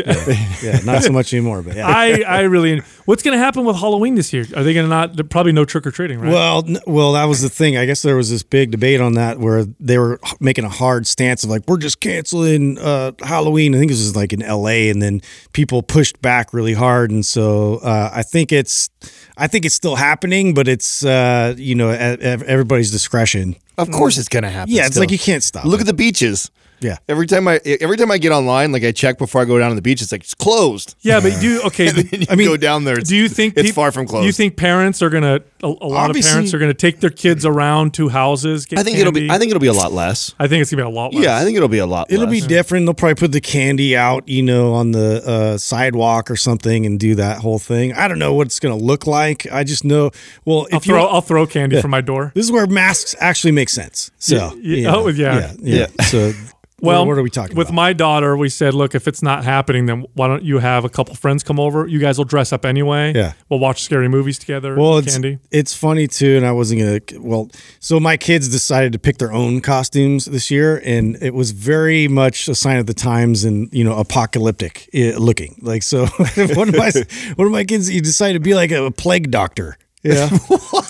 Yeah, not so much anymore, but yeah. I, I really. What's going to happen with Halloween this year? Are they going to not? Probably no trick or treating, right? Well, well, that was the thing. I guess there was this big debate on that where they were making a hard stance of like we're just canceling uh, Halloween. I think this was like in L.A. and then people pushed back really hard, and so uh, I think it's, I think it's still happening, but it's uh, you know at, at everybody's discretion. of course it's gonna happen. Yeah, it's still. like you can't stop. Look it. at the beaches. Yeah. Every time I every time I get online, like I check before I go down to the beach, it's like it's closed. yeah, but do you okay? And then you I mean, go down there. It's, do you think it's peop- far from closed? Do you think parents are gonna a, a lot Obviously- of parents are gonna take their kids around to houses? Get I think it'll be. I think it'll be a lot less. I think it's gonna be a lot less. Yeah, I think it'll be a lot. It'll less. be different. They'll probably put the candy out, you know, on the uh, sidewalk or something, and do that whole thing. I don't know what it's going to look like. I just know. Well, if I'll you throw I'll throw candy from my door. This is where masks actually make sense. So, Yeah, yeah, oh, yeah. yeah, yeah. So, Well, what, are we talking with about? my daughter, we said, look, if it's not happening, then why don't you have a couple friends come over? You guys will dress up anyway. Yeah. We'll watch scary movies together. well, it's, candy. it's funny too, and I wasn't gonna. Well, so my kids decided to pick their own costumes this year, and it was very much a sign of the times and you know apocalyptic uh, looking. Like so, one of my one of my kids, he decided to be like a plague doctor. Yeah.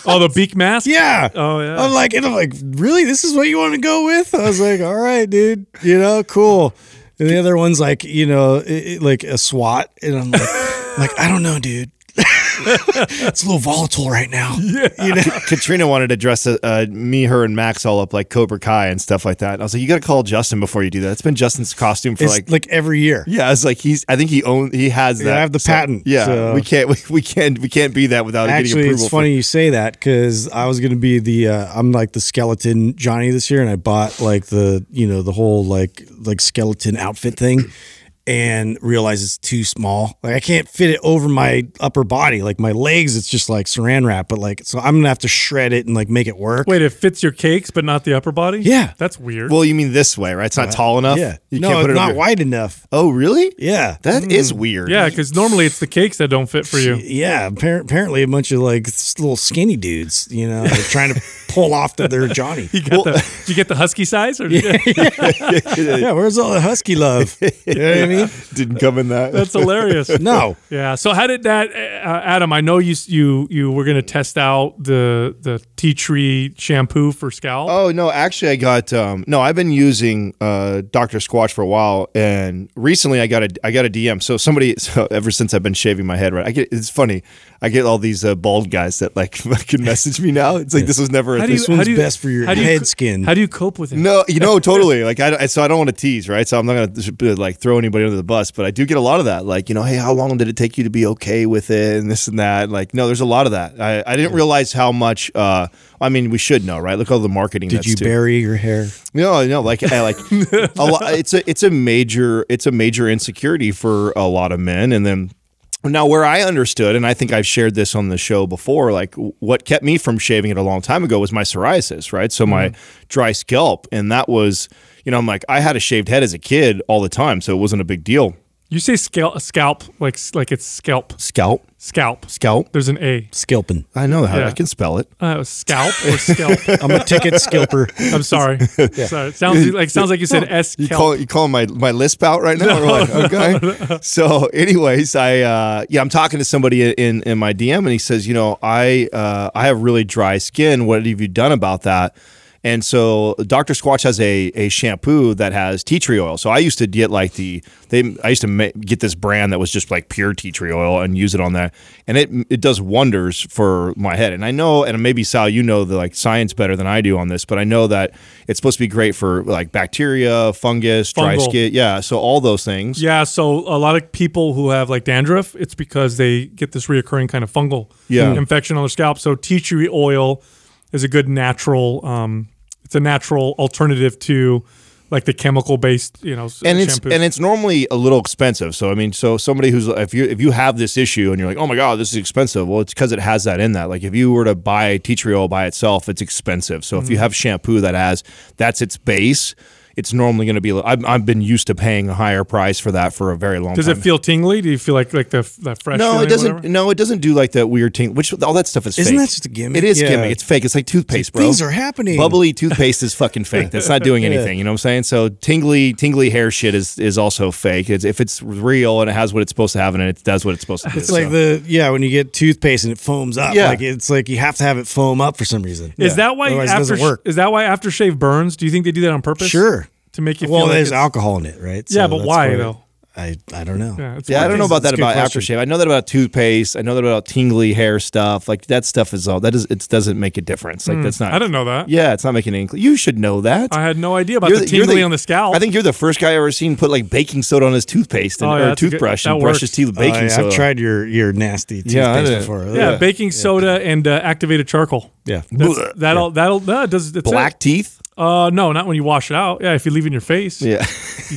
Oh, the beak mask. Yeah. Oh, yeah. I'm like, and I'm like, really? This is what you want to go with? I was like, all right, dude. You know, cool. And the other one's like, you know, it, it- like a SWAT, and I'm like, like I don't know, dude. it's a little volatile right now. Yeah. You know. Katrina wanted to dress uh, uh, me, her, and Max all up like Cobra Kai and stuff like that. And I was like, you got to call Justin before you do that. It's been Justin's costume for It's like. like, every year. yeah, it's like he's. I think he owns. He has that. I have the So, patent, Yeah, so- we can't. We, we can't. We can't be that without getting Actually, approval. it's funny you say that because I was gonna be the uh, I'm like the skeleton Johnny this year, and I bought like the you know the whole like like skeleton outfit thing, and realize it's too small. Like I can't fit it over my upper body. Like my legs, it's just like Saran wrap. But like so, I'm gonna have to shred it and like make it work. Wait, it fits your cakes, but not the upper body? Yeah. That's weird. Well, you mean this way, right? It's not uh, tall enough. yeah, you no, can't put it on. it's it not over- wide enough. Oh, really? Yeah, That hmm. is weird. yeah, because normally it's the cakes that don't fit for you. Yeah, appar- apparently a bunch of like little skinny dudes, you know, they're trying to pull off that they're Johnny. You got the, did you get the husky size or did you- yeah, where's all the husky love? You know what I mean? Didn't come in that. that's hilarious. No. Yeah. So how did that, uh, Adam? I know you you you were going to test out the the tea tree shampoo for scalp. Oh no, actually I got um no, I've been using uh Dr. Squatch for a while and recently I got a I got a DM. So somebody so ever since I've been shaving my head, right? I get it's funny. I get all these uh, bald guys that like fucking message me now. It's like this was never a How do thing. This one's best for your how do you head skin. How do you cope with it? No, you know, totally. Like, I, I- so I don't want to tease, right? So I'm not going to like throw anybody under the bus, but I do get a lot of that. Like, you know, hey, how long did it take you to be okay with it, and this and that. Like, no, there's a lot of that. I, I didn't realize how much. uh I mean, we should know, right? Look at all the marketing. Did that's you to- bury your hair? no, no, like I like a lot. It's a it's a major it's a major insecurity for a lot of men, and then now where I understood, and I think I've shared this on the show before, like what kept me from shaving it a long time ago was my psoriasis, right? So my mm-hmm. dry scalp, and that was you know I'm like I had a shaved head as a kid all the time, so it wasn't a big deal. You say scalp, scalp like like it's scalp, Scalp, scalp. scalp. There's an A. Skilpin. I know how Yeah. I can spell it. Uh, scalp or scalp. I'm a ticket skilper. I'm sorry. Sorry. It sounds like sounds like you said S. You call you calling my my lisp out right now? We're like, okay. So, anyways, I uh, yeah, I'm talking to somebody in in my DM, and he says, you know, I uh, I have really dry skin. What have you done about that? And so, Dr. Squatch has a, a shampoo that has tea tree oil. So I used to get like the they I used to ma- get this brand that was just like pure tea tree oil and use it on that, and it it does wonders for my head. And I know, and maybe Sal, you know the like science better than I do on this, but I know that it's supposed to be great for like bacteria, fungus, dry Fungal. skin, yeah. So all those things. Yeah, so a lot of people who have like dandruff, it's because they get this reoccurring kind of fungal Yeah. infection on their scalp. So tea tree oil is a good natural. Um, it's a natural alternative to like the chemical based, you know, and it's and it's normally a little expensive. So I mean, so somebody who's if you if you have this issue and you're like, oh my god, this is expensive. Well, it's because it has that in that. Like if you were to buy tea tree oil by itself, it's expensive. So Mm-hmm. if you have shampoo that has that's its base, it's normally going to be. I've, I've been used to paying a higher price for that for a very long Does time. Does it feel tingly? Do you feel like like the that fresh? no, it doesn't. No, it doesn't do like that weird ting. Which all that stuff is Isn't fake. that just a gimmick? It is Yeah. gimmick. It's fake. It's like toothpaste, bro. Things are happening. Bubbly toothpaste is fucking fake. That's not doing anything. You know what I'm saying? So tingly, tingly hair shit is is also fake. It's, if it's real and it has what it's supposed to have and it, it does what it's supposed to do. It's like the yeah when you get toothpaste and it foams up. Yeah. Like it's like you have to have it foam up for some reason. Is that why Otherwise it after doesn't work? is that why aftershave burns? Do you think they do that on purpose? Sure. To make you Well, feel like there's it's- alcohol in it, right? Yeah, but that's why, why- though? I I don't know. Yeah, it's yeah, I don't know about that That's a good about question. aftershave. I know that about toothpaste. I know that about tingly hair stuff. Like that stuff is all that is. It doesn't make a difference. Like that's not. Hmm. I didn't know that. Yeah, it's not making any. You should know that. I had no idea about You're the the- tingly the- on the scalp. I think you're the first guy I ever seen put like baking soda on his toothpaste and, Oh, yeah, or that's a good- toothbrush that and brush his teeth with Oh, baking yeah, soda. I've tried your your nasty toothpaste Yeah, I did. before. yeah, yeah. baking soda and uh, activated charcoal. yeah. That's, Blech. that'll that'll no, it does that's Black It. teeth. Uh, no, not when you wash it out. Yeah, if you leave it in your face. Yeah.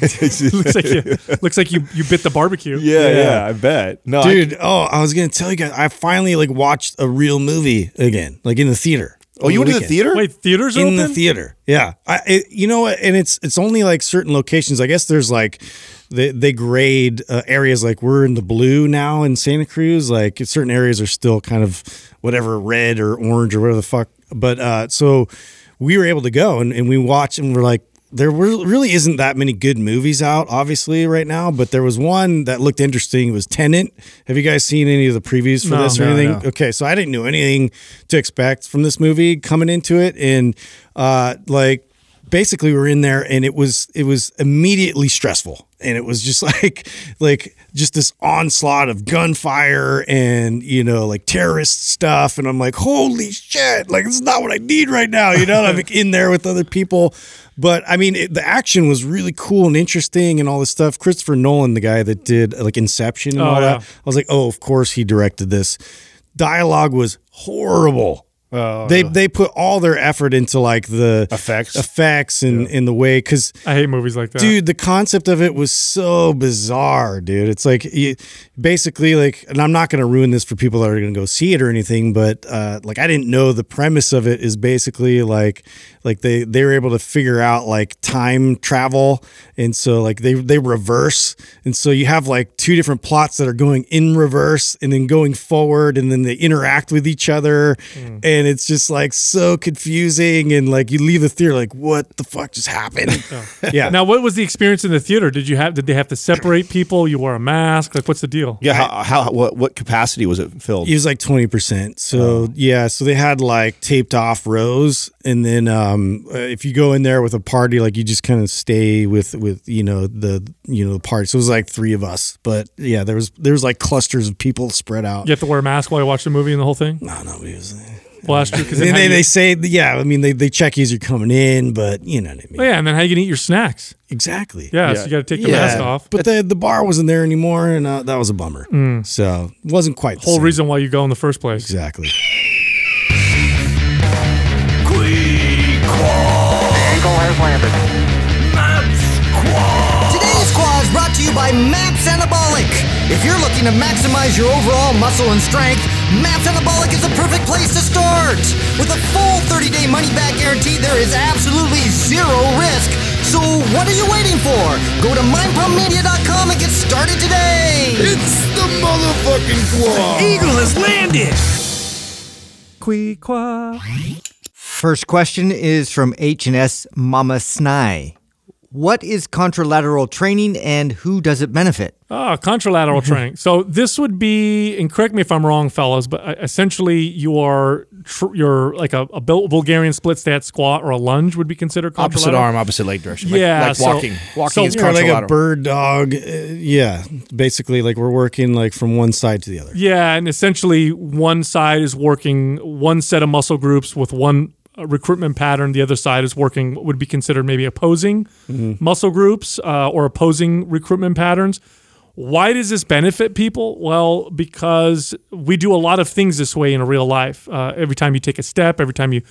looks like you looks like you you bit the barbecue. Yeah, yeah, I bet. No, I- Dude, oh, I was gonna tell you guys, I finally like watched a real movie again, like in the theater. oh, you over went to the theater? Wait, theaters in open? the theater. Yeah, I, it, you know what? And it's it's only like certain locations. I guess there's like they they grade uh, areas like we're in the blue now in Santa Cruz. Like certain areas are still kind of whatever red or orange or whatever the fuck. But uh, so we were able to go and, and we watched and we're like. There were, really isn't that many good movies out, obviously, right now. But there was one that looked interesting. It was Tenet. Have you guys seen any of the previews for No. this or No, anything? no. okay, so I didn't know anything to expect from this movie coming into it, and uh, like basically we we're in there, and it was it was immediately stressful, and it was just like like just this onslaught of gunfire and you know like terrorist stuff, and I'm like, holy shit, like this is not what I need right now, you know? I'm like in there with other people. But I mean, it, the action was really cool and interesting and all this stuff. Christopher Nolan, the guy that did like Inception and Oh, all yeah. that, I was like, oh, of course he directed this. Dialogue was horrible. They they put all their effort into like the Effects. effects and in the way because I hate movies like that. dude the concept of it was so bizarre dude it's like you, basically like and i'm not going to ruin this for people that are going to go see it or anything but uh like i didn't know the premise of it is basically like like they they were able to figure out like time travel and so like they they reverse and so you have like two different plots that are going in reverse and then going forward and then they interact with each other and and it's just like so confusing and like you leave the theater like what the fuck just happened yeah Now, what was the experience in the theater? Did you have? Did they have to separate people? You wore a mask. Like, what's the deal? Yeah, how, how what what capacity was it filled? It was like twenty percent. So yeah, so they had like taped off rows, and then um, uh, if you go in there with a party, like you just kind of stay with with you know the you know the party. So it was like three of us, but yeah, there was there was like clusters of people spread out. You have to wear a mask while you watch the movie and the whole thing. No, no, it was. Well, that's true. Because They, they, they say yeah. I mean they, they check you as you're coming in, but you know what I mean. yeah, and then how you gonna eat your snacks? Exactly. Yeah, Yeah. so you got to take the Yeah, mask off. But the the bar wasn't there anymore, and uh, that was a bummer. So it wasn't quite the Whole same. reason why you go in the first place. Exactly. Today's Quah is brought to you by MAPS Anabolic. If you're looking to maximize your overall muscle and strength, MAPS Anabolic is the perfect place to start. With a full 30-day money-back guarantee, there is absolutely zero risk. So what are you waiting for? Go to mindpumpmedia.com and get started today. It's the motherfucking Quah. Eagle has landed. First question is from H&S Mama Snai. What is contralateral training and who does it benefit? Ah, contralateral training. So this would be, and correct me if I'm wrong, fellas, but uh, essentially you are tr- you're like a, a Bulgarian split stat squat or a lunge would be considered contralateral. opposite arm, opposite leg direction. Like, Yeah, like so- walking. Walking so is Or like a bird dog. Uh, yeah, basically, like we're working like from one side to the other. Yeah, and essentially one side is working one set of muscle groups with one recruitment pattern. The other side is working what would be considered maybe opposing muscle groups uh, or opposing recruitment patterns. Why does this benefit people? Well, because we do a lot of things this way in real life. Uh, every time you take a step, every time you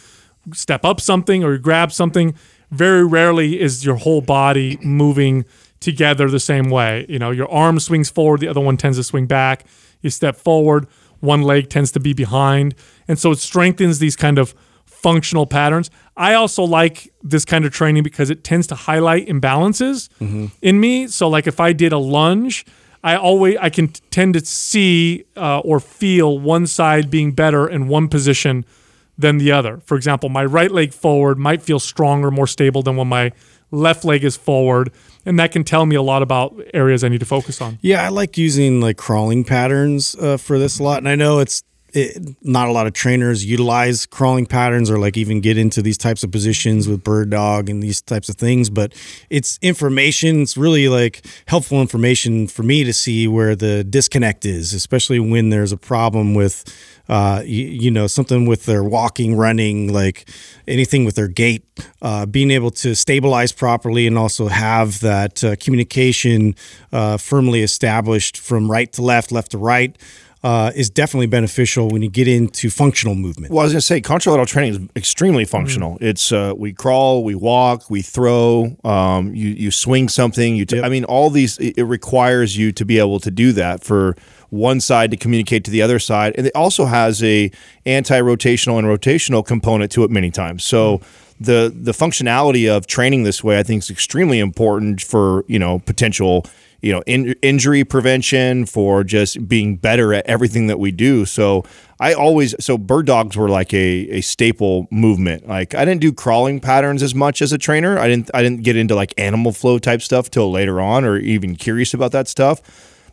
step up something or you grab something, very rarely is your whole body moving together the same way. You know, your arm swings forward, the other one tends to swing back. You step forward, one leg tends to be behind. And so it strengthens these kind of functional patterns. I also like this kind of training because it tends to highlight imbalances in me. So like if I did a lunge, I always I can tend to see uh, or feel one side being better in one position than the other. For example, my right leg forward might feel stronger, more stable than when my left leg is forward, and that can tell me a lot about areas I need to focus on. Yeah, I like using like crawling patterns uh, for this a lot, and I know it's it, not a lot of trainers utilize crawling patterns or like even get into these types of positions with bird dog and these types of things but it's information. It's really like helpful information for me to see where the disconnect is especially when there's a problem with uh, you, you know something with their walking running like anything with their gait uh, being able to stabilize properly and also have that uh, communication uh, firmly established from right to left left to right uh, is definitely beneficial when you get into functional movement. Well, I was going to say contralateral training is extremely functional. It's uh, we crawl, we walk, we throw, um, you you swing something. You, t- I mean, all these it, it requires you to be able to do that for one side to communicate to the other side, and it also has a anti-rotational and rotational component to it many times. So. The, the functionality of training this way, I think, is extremely important for you know potential you know in, injury prevention for just being better at everything that we do. So i always so bird dogs were like a, a staple movement. Like i didn't do crawling patterns as much as a trainer. I didn't i didn't get into like animal flow type stuff till later on or even curious about that stuff.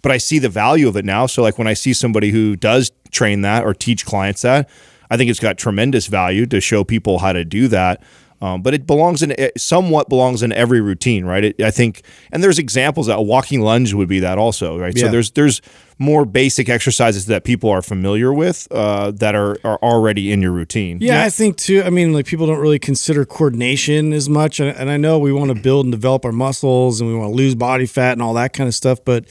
But i see the value of it now. So like when i see somebody who does train that or teach clients that i think it's got tremendous value to show people how to do that um, but it belongs in it somewhat belongs in every routine, right? It, I think, and there's examples that a walking lunge would be that also, right? So there's there's more basic exercises that people are familiar with uh, that are are already in your routine. Yeah, I think too. I mean, like people don't really consider coordination as much, and, and I know we want to build and develop our muscles, and we want to lose body fat and all that kind of stuff. But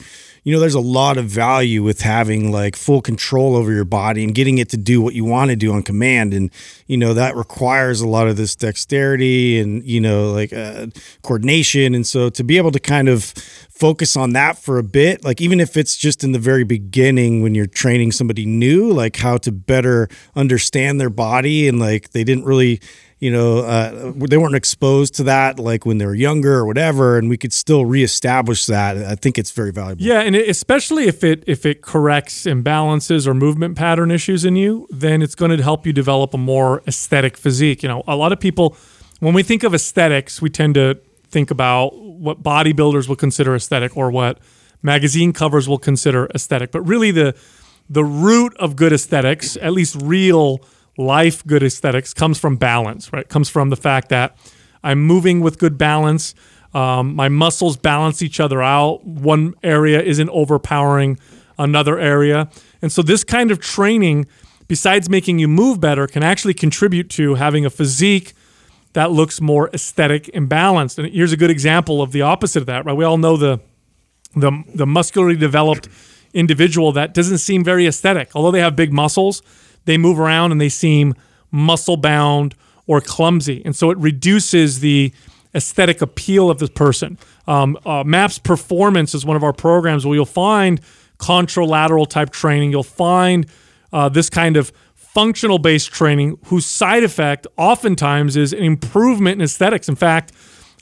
you know, there's a lot of value with having like full control over your body and getting it to do what you want to do on command, and you know that requires a lot of this dexterity and you know like uh, coordination, and so to be able to kind of focus on that for a bit like even if it's just in the very beginning when you're training somebody new like how to better understand their body and like they didn't really you know, uh, they weren't exposed to that like when they were younger or whatever, and we could still reestablish that. I think it's very valuable. Yeah, and it, especially if it if it corrects imbalances or movement pattern issues in you, then it's going to help you develop a more aesthetic physique. You know, a lot of people when we think of aesthetics, we tend to think about what bodybuilders will consider aesthetic or what magazine covers will consider aesthetic. But really the the root of good aesthetics, at least real life good aesthetics comes from balance, right? Comes from the fact that I'm moving with good balance. Um, my muscles balance each other out. One area isn't overpowering another area. And so, this kind of training, besides making you move better, can actually contribute to having a physique that looks more aesthetic and balanced. And here's a good example of the opposite of that, right? We all know the the, the muscularly developed individual that doesn't seem very aesthetic. Although they have big muscles, they move around and they seem muscle bound or clumsy. And so it reduces the aesthetic appeal of the person. Um, uh, MAPS Performance is one of our programs where you'll find contralateral type training. You'll find uh, this kind of functional based training whose side effect oftentimes is an improvement in aesthetics. In fact,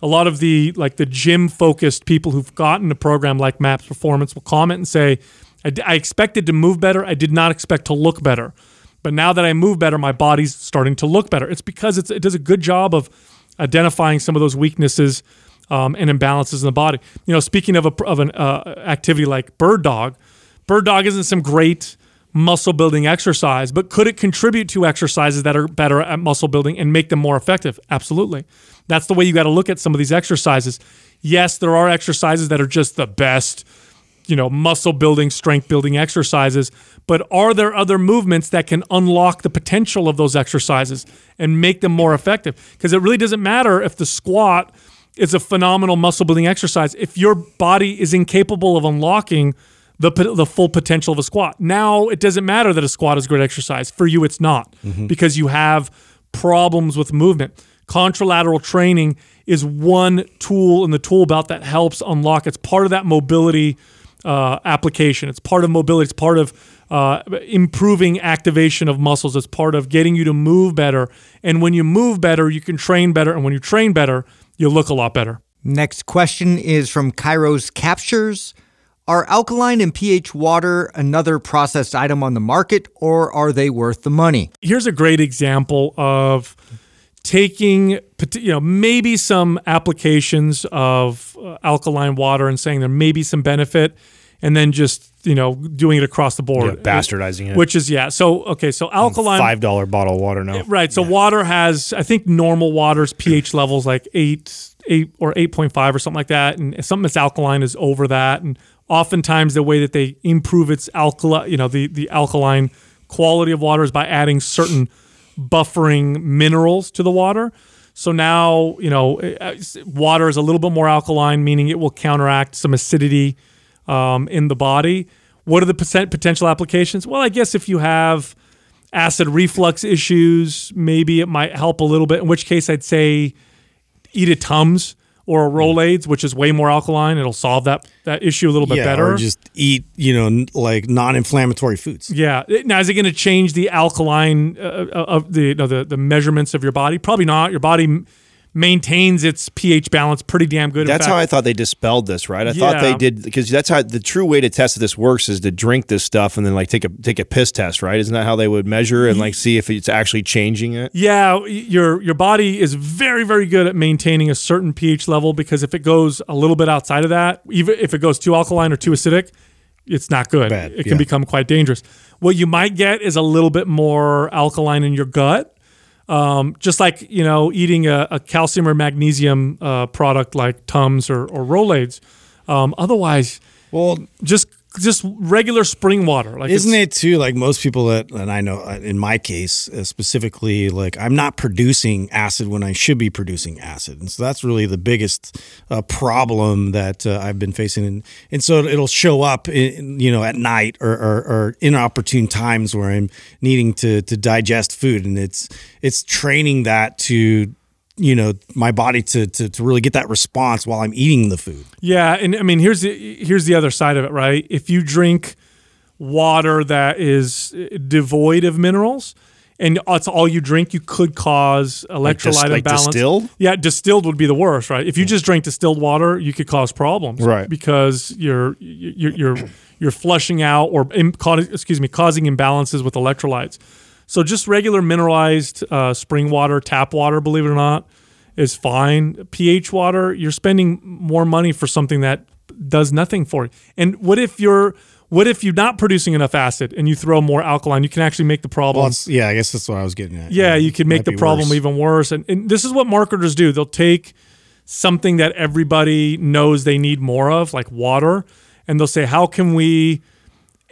a lot of the like the gym focused people who've gotten a program like MAPS Performance will comment and say, I, I expected to move better. I did not expect to look better. But now that I move better, my body's starting to look better. It's because it's, it does a good job of identifying some of those weaknesses um, and imbalances in the body. You know, speaking of, a, of an uh, activity like bird dog, bird dog isn't some great muscle building exercise, but could it contribute to exercises that are better at muscle building and make them more effective? Absolutely. That's the way you got to look at some of these exercises. Yes, there are exercises that are just the best, you know, muscle building, strength building exercises, but are there other movements that can unlock the potential of those exercises and make them more effective? Because it really doesn't matter if the squat is a phenomenal muscle building exercise if your body is incapable of unlocking the, the full potential of a squat. Now, it doesn't matter that a squat is a great exercise. For you, it's not mm-hmm. because you have problems with movement. Contralateral training is one tool in the tool belt that helps unlock. It's part of that mobility uh, application. It's part of mobility. It's part of uh, improving activation of muscles. It's part of getting you to move better. And when you move better, you can train better. And when you train better, you look a lot better. Next question is from Kairos Captures. Are alkaline and pH water another processed item on the market, or are they worth the money? Here's a great example of taking you know maybe some applications of uh, alkaline water and saying there may be some benefit and then just you know doing it across the board Yeah, bastardizing it. which is yeah so okay so alkaline Five dollar bottle of water now. right so water has i think normal water's ph levels like 8 8 or 8.5 or something like that and something that's alkaline is over that and oftentimes the way that they improve its alkali you know the the alkaline quality of water is by adding certain buffering minerals to the water. So now you know uh, water is a little bit more alkaline meaning it will counteract some acidity um, in the body. What are the potential applications? Well i guess if you have acid reflux issues, maybe it might help a little bit. In which case, I'd say eat a Tums or a Rolaids, which is way more alkaline. It'll solve that that issue a little bit yeah, better. or just eat, you know, like non-inflammatory foods. yeah. Now, is it going to change the alkaline uh, of the, you know, the the measurements of your body? Probably not. Your body maintains its pH balance pretty damn good. That's fact- how I thought they dispelled this, right? I thought they did because that's how the true way to test if this works is to drink this stuff and then like take a take a piss test, right? Isn't that how they would measure and like see if it's actually changing it? Yeah, your your body is very very good at maintaining a certain pH level because if it goes a little bit outside of that, even if it goes too alkaline or too acidic, it's not good. Bad, it can yeah. become quite dangerous. What you might get is a little bit more alkaline in your gut. Um, just like you know, eating a, a calcium or magnesium uh, product like Tums or, or Rolaids. Um, otherwise, Well, just just regular spring water. Like Isn't it too like most people that, and I know uh, in my case uh, specifically, like I'm not producing acid when I should be producing acid, and so that's really the biggest uh, problem that uh, I've been facing, and and so it'll show up, in, you know, at night or, or, or inopportune times where I'm needing to to digest food, and it's it's training that to you know my body to, to to really get that response while I'm eating the food. Yeah, and I mean here's the here's the other side of it, right? If you drink water that is uh, devoid of minerals, and it's all you drink, you could cause electrolyte dis- like imbalance. distilled? Yeah, distilled would be the worst, right? If you just drink distilled water, you could cause problems, Right. Because you're you're you're you're flushing out or excuse me, causing imbalances with electrolytes. So just regular mineralized uh, spring water, tap water, believe it or not, is fine. pH water, you're spending more money for something that does nothing for you. And what if you're what if you're not producing enough acid and you throw more alkaline? You can actually make the problem. Well, yeah, I guess that's what I was getting at. Yeah, you can make the problem worse. even worse. And, and this is what marketers do. They'll take something that everybody knows they need more of, like water, and they'll say, how can we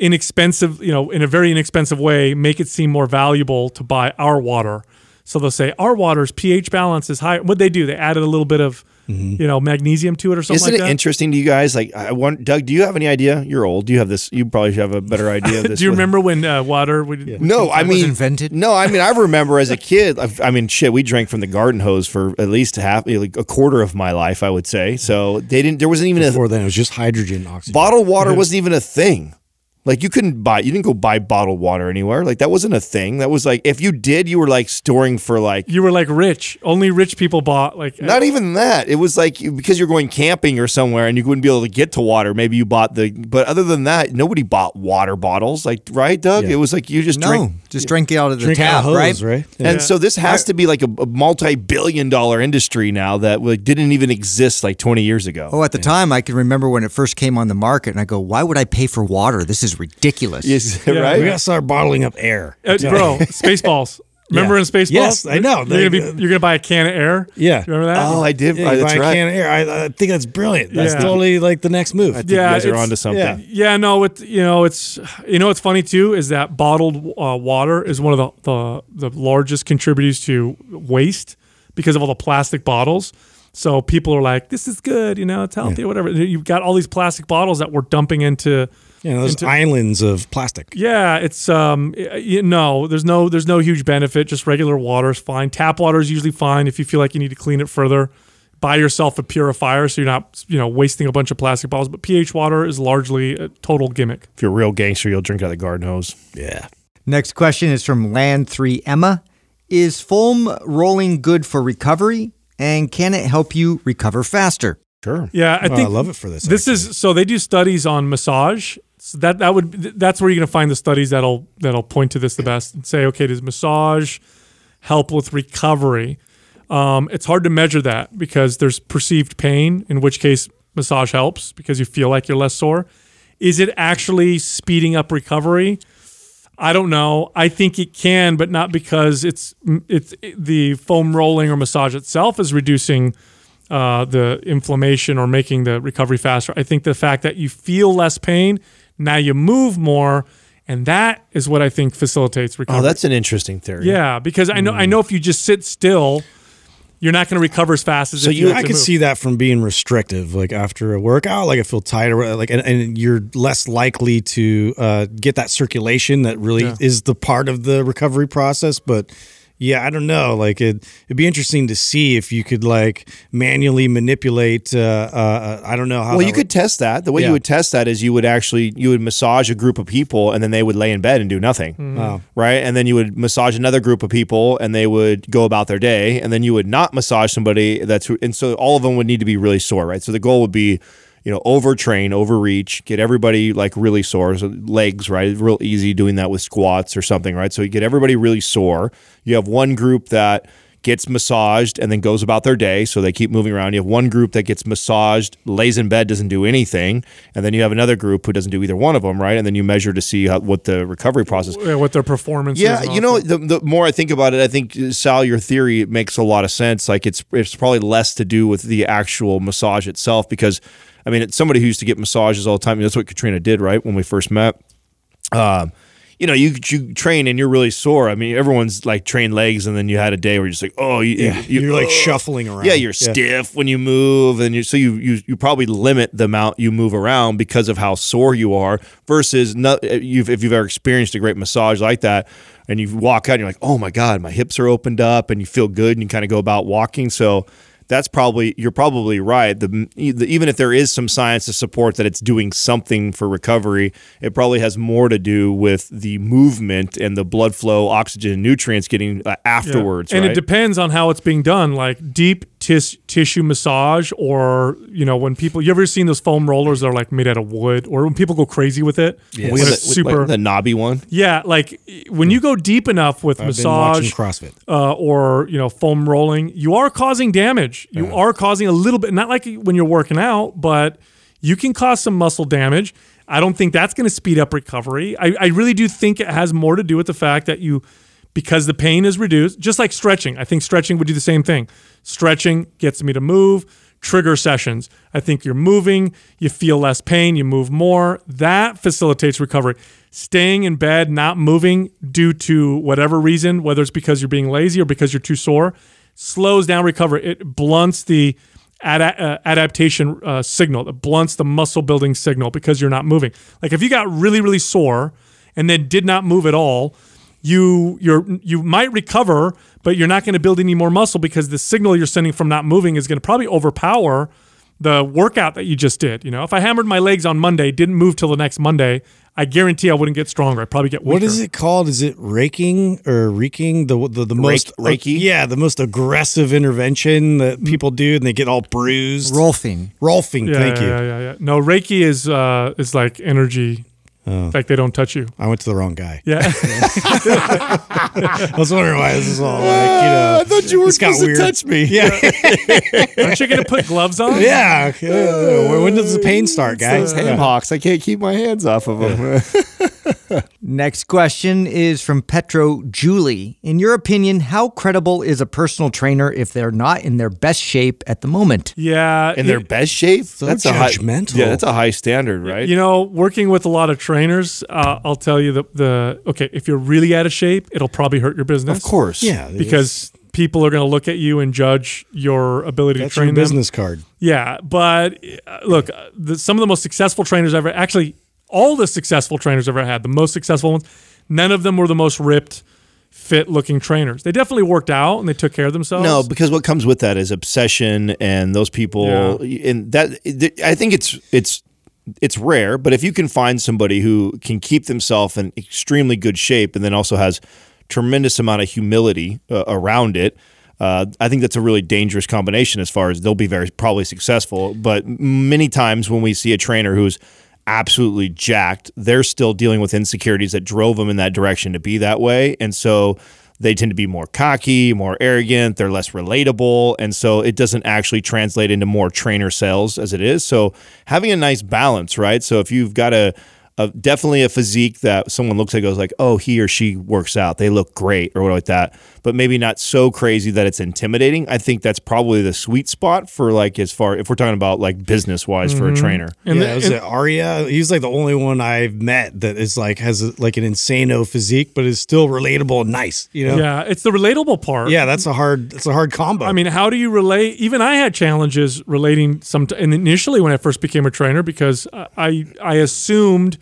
inexpensive, you know, in a very inexpensive way, make it seem more valuable to buy our water. So they'll say our water's pH balance is high. What they do, they added a little bit of, you know, magnesium to it or something Isn't like it that. interesting to you guys? Like, I want Doug. Do you have any idea? You're old. Do you have this? You probably should have a better idea of this. do you remember when uh, water? Would, No, I was mean invented? No, I mean I remember as a kid. I've- I mean, shit, we drank from the garden hose for at least half, like a quarter of my life. I would say. So they didn't. There wasn't even a Before then, it was just hydrogen, oxygen. bottled water wasn't even a thing. Like you couldn't buy, you didn't go buy bottled water anywhere. Like that wasn't a thing. That was like if you did, you were like storing for like You were like rich. Only rich people bought like not uh, even that. It was like you- because you're going camping or somewhere and you wouldn't be able to get to water. Maybe you bought the, but other than that, nobody bought water bottles. Like right, Doug? Yeah. It was like you just No, drink. just drink it out of the Drink tap, of right? hose, right? Yeah. And so this has to be like a, a multi-billion dollar industry now that like didn't even exist like 20 years ago. Oh, at the time, I can remember when it first came on the market, and I go, "Why would I pay for water? This is ridiculous." Yes, Yeah. right? we gotta start bottling up air. Uh, bro, Spaceballs. Remember Yeah. in Spaceballs? Yes, I know. You're gonna, be, you're gonna buy a can of air. Yeah. You remember that? Oh, I did. Yeah, buy that's a right. can of air. I, I think that's brilliant. That's Yeah. totally like the next move. I think Yeah, you guys are it's- onto something. yeah. Yeah, no, it you know it's you know what's funny too is that bottled uh, water is one of the, the the largest contributors to waste because of all the plastic bottles. So people are like, "This is good, you know, it's healthy or whatever." You've got all these plastic bottles that we're dumping into. You know, those into- islands of plastic. Yeah, it's um, you no, there's no there's no huge benefit. Just regular water is fine. Tap water is usually fine if you feel like you need to clean it further. Buy yourself a purifier so you're not you know wasting a bunch of plastic bottles. But pH water is largely a total gimmick. If you're a real gangster, you'll drink out of the garden hose. Yeah. Next question is from Land 3 Emma. Is foam rolling good for recovery? And can it help you recover faster? Sure. Yeah, I Oh, think I love it for this. This is so they do studies on massage. So that that would that's where you're going to find the studies that'll that'll point to this the best and say, okay, does massage help with recovery? Um, it's hard to measure that because there's perceived pain, in which case massage helps because you feel like you're less sore. Is it actually speeding up recovery? I don't know. I think it can, but not because it's it's the foam rolling or massage itself is reducing uh, the inflammation or making the recovery faster. I think the fact that you feel less pain, now you move more, and that is what I think facilitates recovery. Oh, that's an interesting theory. yeah, because I know I know if you just sit still, you're not going to recover as fast as So you- you. I could see that from being restrictive, like after a workout, like I feel or like, and, and you're less likely to uh, get that circulation that really Yeah. is the part of the recovery process. But yeah, I don't know. Like it, it'd be interesting to see if you could like manually manipulate. Uh, uh, I don't know how. Well, you would- could test that. The way Yeah. you would test that is you would actually you would massage a group of people and then they would lay in bed and do nothing. Oh. Right? And then you would massage another group of people and they would go about their day and then you would not massage somebody that's and so all of them would need to be really sore, right? So the goal would be you know, overtrain, overreach, get everybody like really sore. So legs, right? It's Real easy doing that with squats or something, right? So you get everybody really sore. You have one group that gets massaged and then goes about their day. So they keep moving around. You have one group that gets massaged, lays in bed, doesn't do anything. And then you have another group who doesn't do either one of them, right? And then you measure to see how, what the recovery process Yeah, what their performance is. yeah, you know, the, the more I think about it, I think Sal, your theory makes a lot of sense. Like it's it's probably less to do with the actual massage itself because, I mean, it's somebody who used to get massages all the time. That's what Katrina did, right? When we first met, um, you know, you you train and you're really sore. I mean, everyone's like trained legs, and then you had a day where you're just like, oh, you, Yeah, you, you're like oh. shuffling around. Yeah, you're stiff when you move, and you so you, you you probably limit the amount you move around because of how sore you are. Versus, not, you've, if you've ever experienced a great massage like that, and you walk out, and you're like, oh my god, my hips are opened up, and you feel good, and you kind of go about walking. So that's probably you're probably right. The, the even if there is some science to support that it's doing something for recovery, it probably has more to do with the movement and the blood flow, oxygen, and nutrients getting uh, afterwards. and right? it depends on how it's being done. Like deep tis- tissue massage, or you know, when people you ever seen those foam rollers that are like made out of wood, or when people go crazy with it. With when the- it's super. like, the knobby one. yeah, like when you go deep enough with I've massage CrossFit. uh, or you know foam rolling, you are causing damage. You are causing a little bit, not like when you're working out, but you can cause some muscle damage. I don't think that's going to speed up recovery. I, I really do think it has more to do with the fact that you, because the pain is reduced, just like stretching. I think stretching would do the same thing. Stretching gets me to move. Trigger sessions. I think you're moving, you feel less pain, you move more. That facilitates recovery. Staying in bed, not moving due to whatever reason, whether it's because you're being lazy or because you're too sore, slows down recovery. It blunts the ada- uh, adaptation uh, signal. It blunts the muscle building signal because you're not moving. Like if you got really really sore and then did not move at all, you you're you might recover, but you're not going to build any more muscle because the signal you're sending from not moving is going to probably overpower the workout that you just did. You know, if I hammered my legs on Monday, didn't move till the next Monday, I guarantee I wouldn't get stronger. I'd probably get weaker. What is it called? Is it raking or reeking? The the, the most Reiki? yeah, the most aggressive intervention that people do, and they get all bruised. Rolfing. Rolfing, Yeah, thank yeah, you. yeah, yeah, yeah. No, Reiki is uh is like energy. Like they don't touch you. I went to the wrong guy. Yeah. I was wondering why this is all like you know. I thought you were this supposed to weird. touch me. Yeah, Aren't you gonna put gloves on? yeah. Uh, when does the pain start, guys? Those ham hocks. I can't keep my hands off of them. Next question is from Petro Julie. In your opinion, how credible is a personal trainer if they're not in their best shape at the moment? Yeah. in their best shape. that's a high, judgmental. yeah, that's a high standard, right? You know, working with a lot of trainers, uh, I'll tell you the the okay, if you're really out of shape, it'll probably hurt your business. of course. Yeah, Because people are going to look at you and judge your ability that's to train your them. business card. Yeah, but uh, look, uh, the, some of the most successful trainers ever, actually, all the successful trainers ever had, the most successful ones, none of them were the most ripped, fit looking trainers. They definitely worked out and they took care of themselves. No, because what comes with that is obsession, and those people, and that I think it's it's it's rare. But if you can find somebody who can keep themselves in extremely good shape, and then also has tremendous amount of humility uh, around it. Uh, I think that's a really dangerous combination as far as they'll be very probably successful. But many times when we see a trainer who's absolutely jacked, they're still dealing with insecurities that drove them in that direction to be that way. And so they tend to be more cocky, more arrogant, they're less relatable. And so it doesn't actually translate into more trainer sales as it is. So having a nice balance, right? So if you've got a, a definitely a physique that someone looks at goes like, oh, he or she works out, they look great or what like that, but maybe not so crazy that it's intimidating. I think that's probably the sweet spot for like as far if we're talking about like business wise for a mm-hmm. trainer. And yeah, the- was and- it Arya? He's like the only one I've met that is like has a, like an insano physique, but is still relatable and nice. You know? yeah, it's the relatable part. Yeah, that's a hard. That's a hard combo. I mean, how do you relate? Even I had challenges relating some. and initially, when I first became a trainer, because I I assumed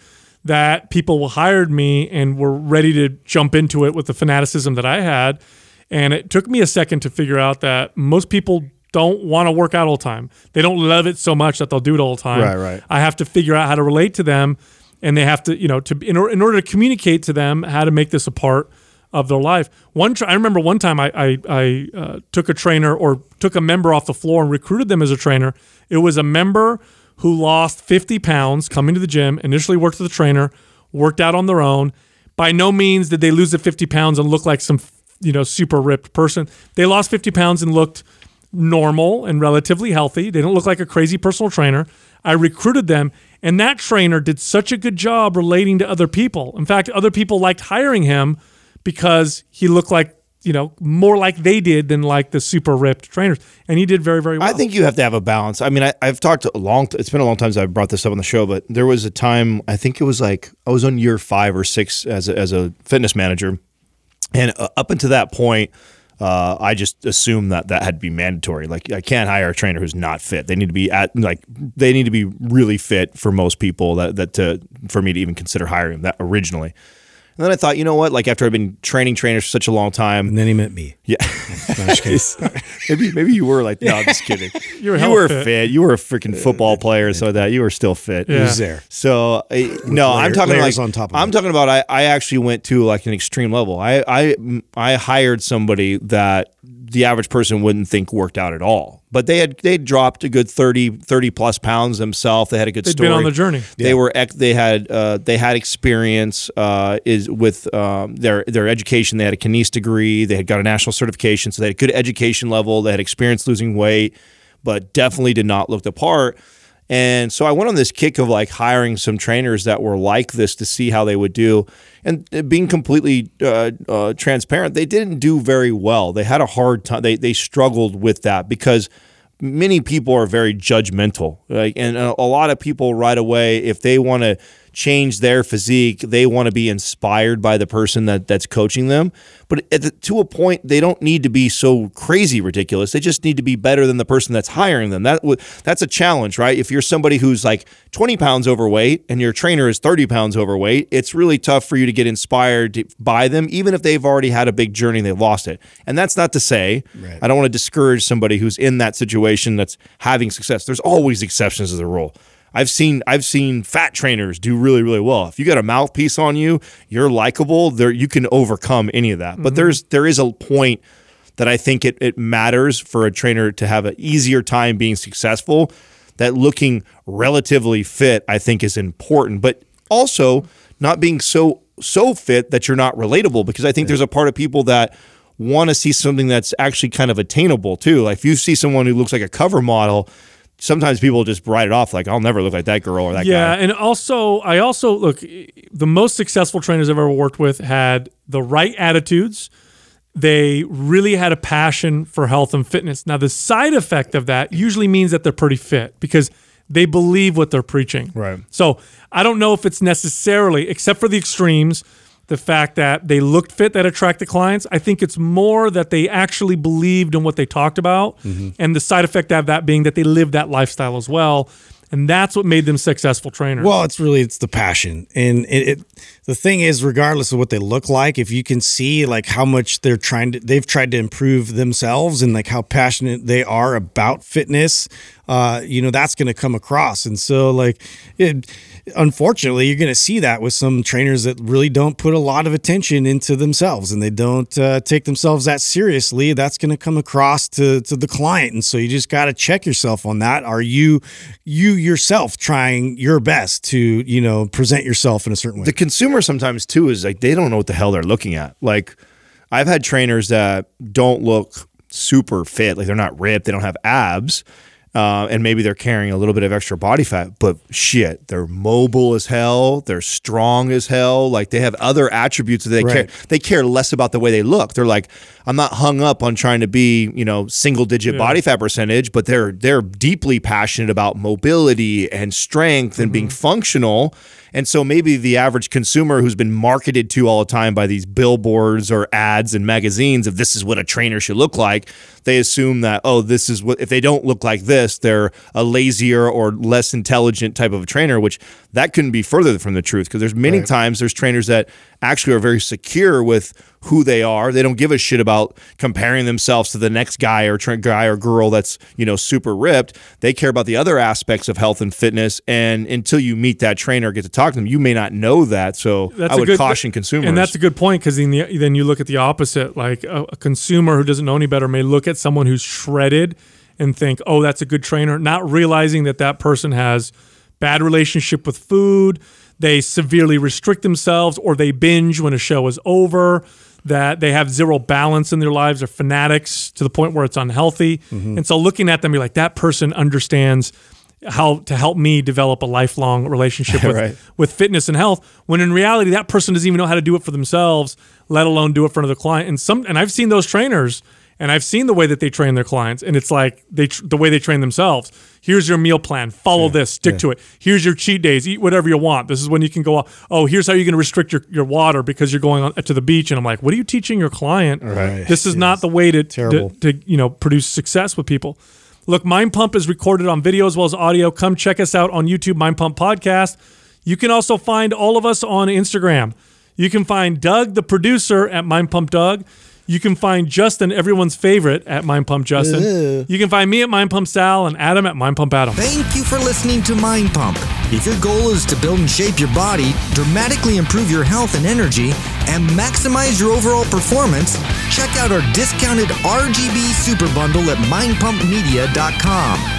that people hired me and were ready to jump into it with the fanaticism that I had, and it took me a second to figure out that most people don't want to work out all the time. They don't love it so much that they'll do it all the time. Right, right. I have to figure out how to relate to them, and they have to, you know, to in, or, in order to communicate to them how to make this a part of their life. One, I remember one time I I, I uh, took a trainer or took a member off the floor and recruited them as a trainer. It was a member who lost 50 pounds coming to the gym. Initially worked with a trainer, worked out on their own. By no means did they lose the 50 pounds and look like some you know super ripped person. They lost 50 pounds and looked normal and relatively healthy. They don't look like a crazy personal trainer. I recruited them, and that trainer did such a good job relating to other people. In fact, other people liked hiring him because he looked like, you know, more like they did than like the super ripped trainers. And he did very, very well. I think you have to have a balance. I mean, I, I've talked a long. It's been a long time since I brought this up on the show, but there was a time. I think it was like I was on year five or six as a, as a fitness manager, and uh, up until that point, uh, I just assumed that that had to be mandatory. Like I can't hire a trainer who's not fit. They need to be at like they need to be really fit for most people that that to for me to even consider hiring them that originally. And then I thought, you know what? Like after I've been training trainers for such a long time, And then he met me. yeah, No, just maybe maybe you were like, no, I'm just kidding. You were you were fit. fit. You were a freaking football player, so that you were still fit. Yeah. Who's there? So uh, no, I'm talking like on top of I'm it. talking about I, I actually went to like an extreme level. I I I hired somebody that the average person wouldn't think worked out at all. But they had they dropped a good 30, 30 plus pounds themselves. They had a good They'd story. been on the journey. They were they had uh, they had experience uh, is with um, their their education. They had a kines degree. They had got a national certification, so they had a good education level. They had experience losing weight, but definitely did not look the part. And so I went on this kick of like hiring some trainers that were like this to see how they would do. And uh, being completely uh, uh, transparent, they didn't do very well. They had a hard time. They they struggled with that because many people are very judgmental like and a, a lot of people right away if they want to change their physique. They want to be inspired by the person that that's coaching them. But at the, to a point they don't need to be so crazy ridiculous. They just need to be better than the person that's hiring them. That that's a challenge right? If you're somebody who's like 20 pounds overweight and your trainer is 30 pounds overweight it's really tough for you to get inspired by them even if they've already had a big journey and they lost it. And that's not to say i don't want to discourage somebody who's in that situation that's having success. There's always exceptions to the rule I've seen I've seen fat trainers do really really well. If you got a mouthpiece on you, you're likable. There you can overcome any of that. But mm-hmm. there's there is a point that I think it, it matters for a trainer to have an easier time being successful. That looking relatively fit, I think, is important. But also not being so so fit that you're not relatable. Because I think there's a part of people that want to see something that's actually kind of attainable too. Like if you see someone who looks like a cover model, sometimes people just write it off like I'll never look like that girl or that Yeah, guy. Yeah, and also I also look the most successful trainers I've ever worked with had the right attitudes. They really had a passion for health and fitness. Now the side effect of that usually means that they're pretty fit because they believe what they're preaching. Right. So I don't know if it's necessarily, except for the extremes, the fact that they looked fit that attracted clients. I think it's more that they actually believed in what they talked about, and the side effect of that being that they lived that lifestyle as well, and that's what made them successful trainers. Well, it's really it's the passion, and it, it the thing is, regardless of what they look like, if you can see like how much they're trying to, they've tried to improve themselves, and like how passionate they are about fitness, uh, you know, that's going to come across. And so, like, it, unfortunately, you're going to see that with some trainers that really don't put a lot of attention into themselves, and they don't uh, take themselves that seriously. That's going to come across to to the client, and so you just got to check yourself on that. Are you you yourself trying your best to you know present yourself in a certain way? the consumer sometimes too is like they don't know what the hell they're looking at. Like I've had trainers that don't look super fit, like they're not ripped, they don't have abs. Uh, and maybe they're carrying a little bit of extra body fat, but shit, they're mobile as hell. They're strong as hell. Like they have other attributes that they Right. care. They care less about the way they look. They're like, I'm not hung up on trying to be, you know, single digit body fat percentage, but they're they're deeply passionate about mobility and strength and being functional. And so maybe the average consumer who's been marketed to all the time by these billboards or ads and magazines of this is what a trainer should look like, they assume that, oh, this is what, if they don't look like this, they're a lazier or less intelligent type of a trainer, which that couldn't be further from the truth. Because there's many times there's trainers that actually are very secure with who they are. They don't give a shit about comparing themselves to the next guy or tra- guy or girl that's, you know, super ripped. They care about the other aspects of health and fitness. And until you meet that trainer, or get to talk to them, you may not know that. So That's I would good- caution consumers. And that's a good point because then, the, then you look at the opposite. Like a, a consumer who doesn't know any better may look at someone who's shredded and think, "Oh, that's a good trainer," not realizing that that person has bad relationship with food. They severely restrict themselves, or they binge when a show is over. That they have zero balance in their lives. They're fanatics to the point where it's unhealthy. Mm-hmm. And so, looking at them, you're like, that person understands how to help me develop a lifelong relationship with Right. with fitness and health when in reality that person doesn't even know how to do it for themselves let alone do it for another client and some and i've seen those trainers and i've seen the way that they train their clients and it's like they tr- the way they train themselves. Here's your meal plan. Follow this. Stick to it. Here's your cheat days. Eat whatever you want. This is when you can go off oh here's how you're going to restrict your, your water because you're going on to the beach. And i'm like what are you teaching your client? Right. this is not the way to, to to you know produce success with people. Look, Mind Pump is recorded on video as well as audio. Come check us out on YouTube, Mind Pump Podcast. You can also find all of us on Instagram. You can find Doug, the producer, at Mind Pump Doug. You can find Justin, everyone's favorite, at Mind Pump Justin. You can find me at Mind Pump Sal and Adam at Mind Pump Adam. Thank you for listening to Mind Pump. If your goal is to build and shape your body, dramatically improve your health and energy, and maximize your overall performance, check out our discounted RGB Super Bundle at mindpumpmedia.com.